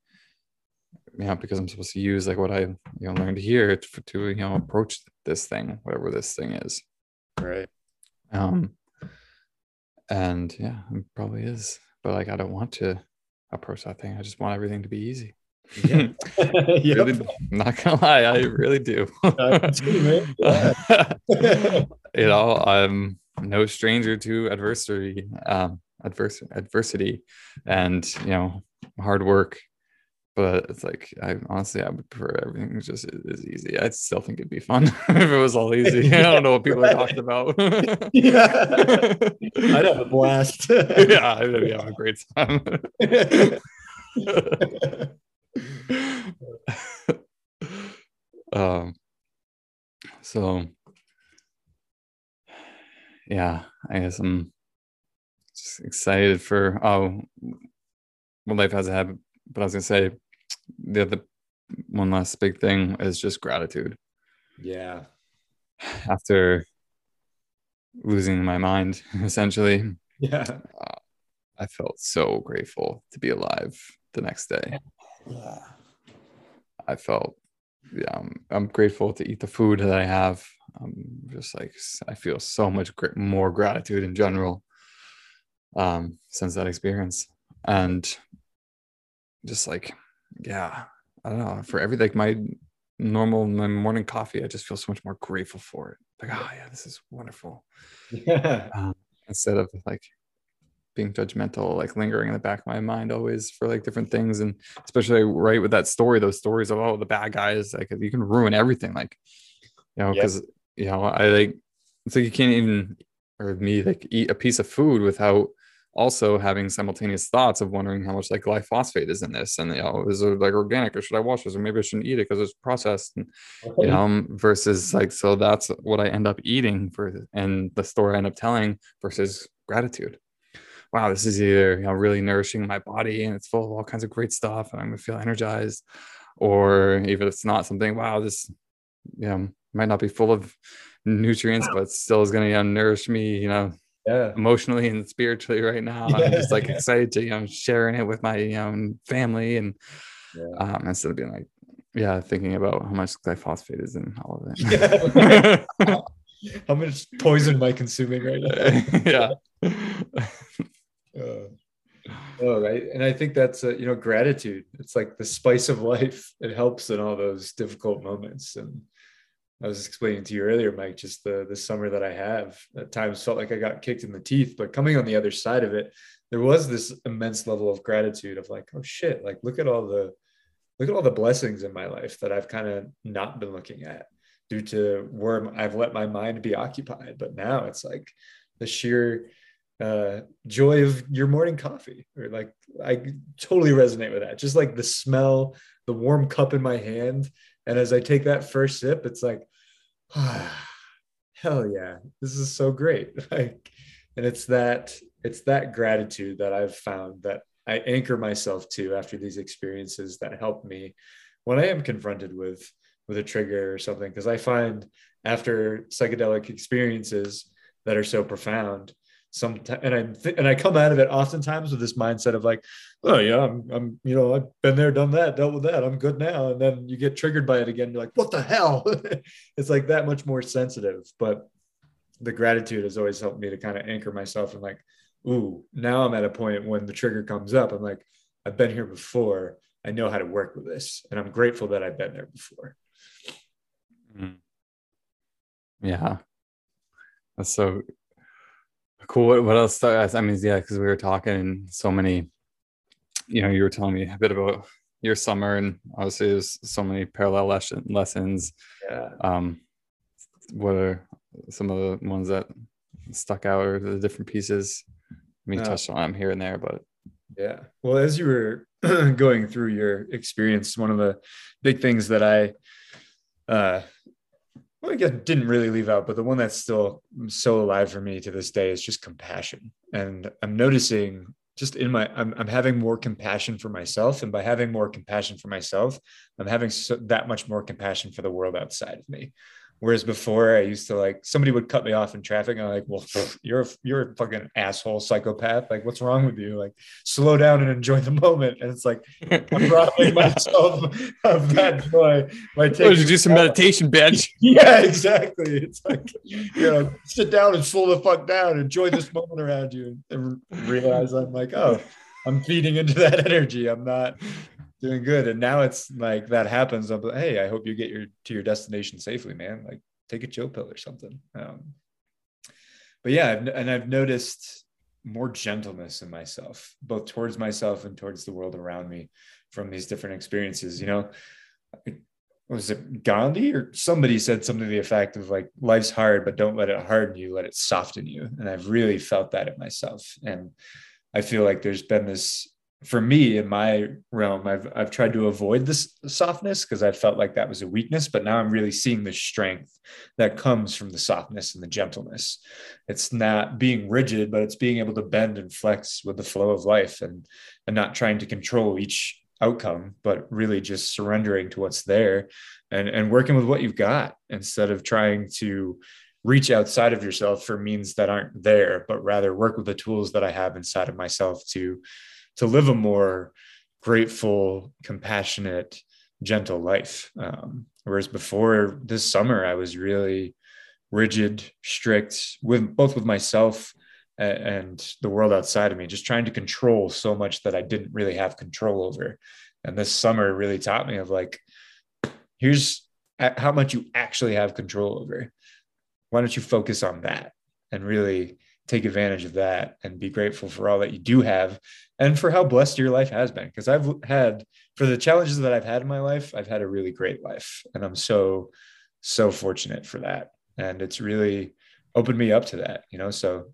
A: Yeah, because I'm supposed to use like what I you know learned here to, to you know approach this thing, whatever this thing is.
B: Right.
A: Um. And yeah, it probably is, but like I don't want to approach that thing. I just want everything to be easy. Yeah. really, not gonna lie, I really do. you know, I'm no stranger to adversity, um, adverse adversity, and you know, hard work. But it's like I honestly I would prefer everything just is easy. I still think it'd be fun if it was all easy. I don't know what people are talking about.
B: yeah. I'd have a blast.
A: yeah, I'd be having a great time. um, so yeah, I guess I'm just excited for oh what life has ahead. But I was gonna say the other one last big thing is just gratitude.
B: Yeah.
A: After losing my mind, essentially.
B: Yeah.
A: Uh, I felt so grateful to be alive the next day. Yeah. I felt, yeah, I'm, I'm grateful to eat the food that I have. I'm just like, I feel so much more gratitude in general um, since that experience. And just like, yeah, I don't know, for every, like my normal my morning coffee, I just feel so much more grateful for it. Like, oh yeah, this is wonderful. Yeah. Um, instead of like being judgmental like lingering in the back of my mind always for like different things and especially right with that story those stories of oh the bad guys like you can ruin everything like you know because yep. you know i like it's like you can't even or me like eat a piece of food without also having simultaneous thoughts of wondering how much like glyphosate is in this and you know is it like organic or should i wash this or maybe i shouldn't eat it because it's processed and, you know versus like so that's what i end up eating for and the story i end up telling versus gratitude wow this is either you know really nourishing my body and it's full of all kinds of great stuff and i'm gonna feel energized or even if it's not something wow this you know might not be full of nutrients but still is going to you know, nourish me you know yeah. emotionally and spiritually right now. Yeah. I'm just like excited to, you know, sharing it with my you know, family and yeah. um, instead of being like, yeah, thinking about how much glyphosate is in all of
B: it. Yeah. how much poison am I consuming right
A: now?
B: yeah. Oh, right. And I think that's, uh, you know, gratitude. It's like the spice of life. It helps in all those difficult moments. And I was explaining to you earlier, Mike, just the the summer that I have at times felt like I got kicked in the teeth, but coming on the other side of it, there was this immense level of gratitude of like, oh shit, like look at all the look at all the blessings in my life that I've kind of not been looking at due to where I've let my mind be occupied. But now it's like the sheer uh, joy of your morning coffee, or like I totally resonate with that. Just like the smell, the warm cup in my hand, and as I take that first sip, it's like, ah, hell yeah, this is so great. Like, and it's that it's that gratitude that I've found that I anchor myself to after these experiences that help me when I am confronted with with a trigger or something. Because I find after psychedelic experiences that are so profound, some and I th- and I come out of it oftentimes with this mindset of like, oh yeah, I'm I'm you know I've been there, done that, dealt with that, I'm good now, and then you get triggered by it again. You're like, what the hell? it's like that much more sensitive. But the gratitude has always helped me to kind of anchor myself and like, ooh, now I'm at a point when the trigger comes up. I'm like, I've been here before. I know how to work with this, and I'm grateful that I've been there before.
A: Mm. Yeah, that's so Cool. What else? I mean, yeah, because we were talking so many, you know, you were telling me a bit about your summer, and obviously there's so many parallel lesson, lessons.
B: Yeah.
A: Um, what are some of the ones that stuck out, or the different pieces? I mean, yeah. touched on them here and there, but
B: yeah. Well, as you were going through your experience, one of the big things that I uh, I guess didn't really leave out, but the one that's still so alive for me to this day is just compassion. And I'm noticing just in my, I'm, I'm having more compassion for myself. And by having more compassion for myself, I'm having so, that much more compassion for the world outside of me. Whereas before I used to like somebody would cut me off in traffic and I'm like, well, you're a, you're a fucking asshole psychopath. Like, what's wrong with you? Like, slow down and enjoy the moment. And it's like I'm robbing myself of that joy
A: by oh, taking. Did you do some meditation, bitch?
B: yeah, exactly. It's like you know, sit down and slow the fuck down, enjoy this moment around you, and realize I'm like, oh, I'm feeding into that energy. I'm not doing good. And now it's like that happens. I'm like, hey, I hope you get your to your destination safely, man. Like take a chill pill or something. Um, but yeah, I've, and I've noticed more gentleness in myself, both towards myself and towards the world around me from these different experiences. You know, was it Gandhi or somebody said something to the effect of like, life's hard, but don't let it harden you, let it soften you. And I've really felt that in myself. And I feel like there's been this for me in my realm i've i've tried to avoid this softness because i felt like that was a weakness but now i'm really seeing the strength that comes from the softness and the gentleness. It's not being rigid but it's being able to bend and flex with the flow of life and and not trying to control each outcome but really just surrendering to what's there and and working with what you've got instead of trying to reach outside of yourself for means that aren't there but rather work with the tools that i have inside of myself to to live a more grateful, compassionate, gentle life. Um, whereas before this summer, I was really rigid, strict with both with myself and the world outside of me, just trying to control so much that I didn't really have control over. And this summer really taught me of like, here's how much you actually have control over. Why don't you focus on that and really take advantage of that and be grateful for all that you do have and for how blessed your life has been because i've had for the challenges that i've had in my life i've had a really great life and i'm so so fortunate for that and it's really opened me up to that, you know. So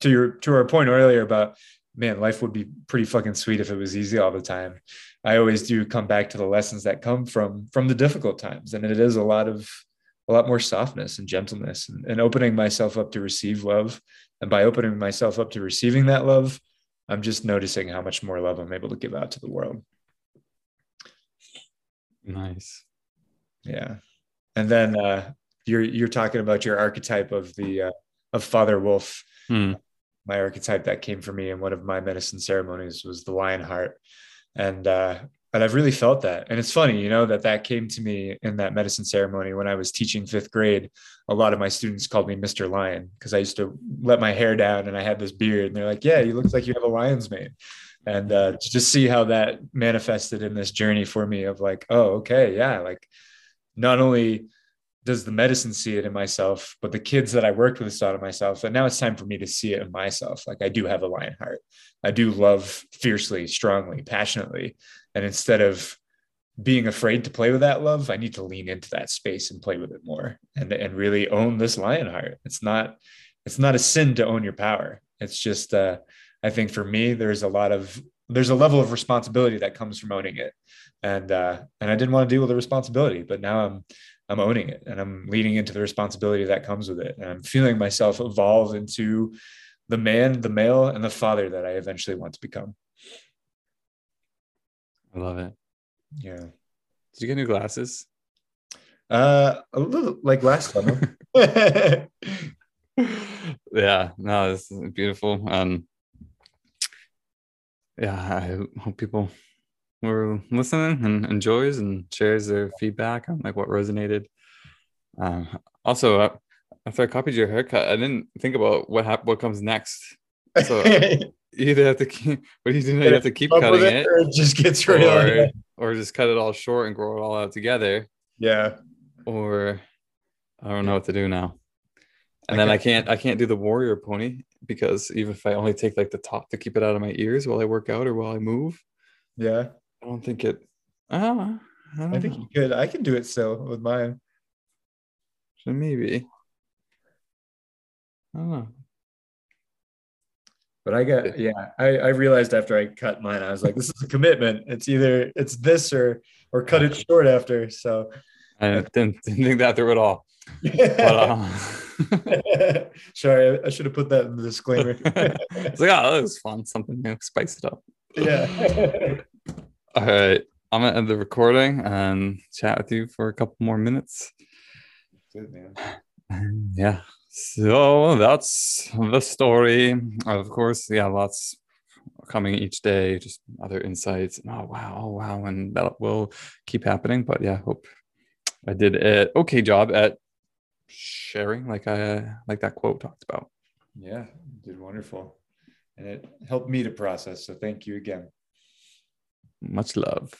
B: to your to our point earlier about man, life would be pretty fucking sweet if it was easy all the time. I always do come back to the lessons that come from from the difficult times, and it is a lot of a lot more softness and gentleness, and, and opening myself up to receive love. And by opening myself up to receiving that love, I'm just noticing how much more love I'm able to give out to the world.
A: Nice.
B: Yeah, and then uh, you're you're talking about your archetype of the uh, of Father Wolf.
A: Hmm.
B: My archetype that came for me in one of my medicine ceremonies was the lion heart, and uh, and I've really felt that. And it's funny, you know, that that came to me in that medicine ceremony when I was teaching fifth grade. A lot of my students called me Mr. Lion because I used to let my hair down and I had this beard, and they're like, "Yeah, you look like you have a lion's mane." And uh, to just see how that manifested in this journey for me of like, oh, okay, yeah, like not only does the medicine see it in myself, but the kids that I worked with saw it in myself. And now it's time for me to see it in myself. Like I do have a lion heart. I do love fiercely, strongly, passionately. And instead of being afraid to play with that love, I need to lean into that space and play with it more and, and really own this lion heart. It's not, it's not a sin to own your power. It's just, uh, I think for me, there's a lot of, there's a level of responsibility that comes from owning it. And, uh, and I didn't want to deal with the responsibility, but now I'm, I'm owning it and I'm leaning into the responsibility that comes with it. And I'm feeling myself evolve into the man, the male, and the father that I eventually want to become.
A: I love it.
B: Yeah.
A: Did you get new glasses?
B: Uh, a little like last summer.
A: yeah, no, this is beautiful. Um, yeah, I hope people were listening and enjoys and shares their feedback on like what resonated. Um, also, uh, after I copied your haircut, I didn't think about what hap- what comes next. So either have to keep, do you do? Have to keep cutting it,
B: it, or it just gets real.
A: or, or just cut it all short and grow it all out together,
B: Yeah.
A: or I don't know what to do now. And
B: I
A: then I can't I can't do the warrior pony because even if I only take like the top to keep it out of my ears while I work out or while I move,
B: Yeah.
A: I don't think it. Ah, I, don't
B: I think
A: know.
B: you could. I can do it still with mine.
A: So maybe. I don't know.
B: But I got yeah, I, I realized after I cut mine, I was like, this is a commitment. It's either it's this or or cut it short after. So
A: I didn't, didn't think that through at all. But uh,
B: sorry, I, I should have put that in the disclaimer.
A: it's like, oh, that was fun. Something new. Spice it up.
B: yeah.
A: All right. I'm to end the recording and chat with you for a couple more minutes.
B: Good man.
A: Yeah. So that's the story. Of course, yeah, lots coming each day, just other insights. Oh wow, oh wow, and that will keep happening. But yeah, hope I did an okay job at sharing, like I like that quote talked about.
B: Yeah, did wonderful. And it helped me to process. So thank you again.
A: Much love.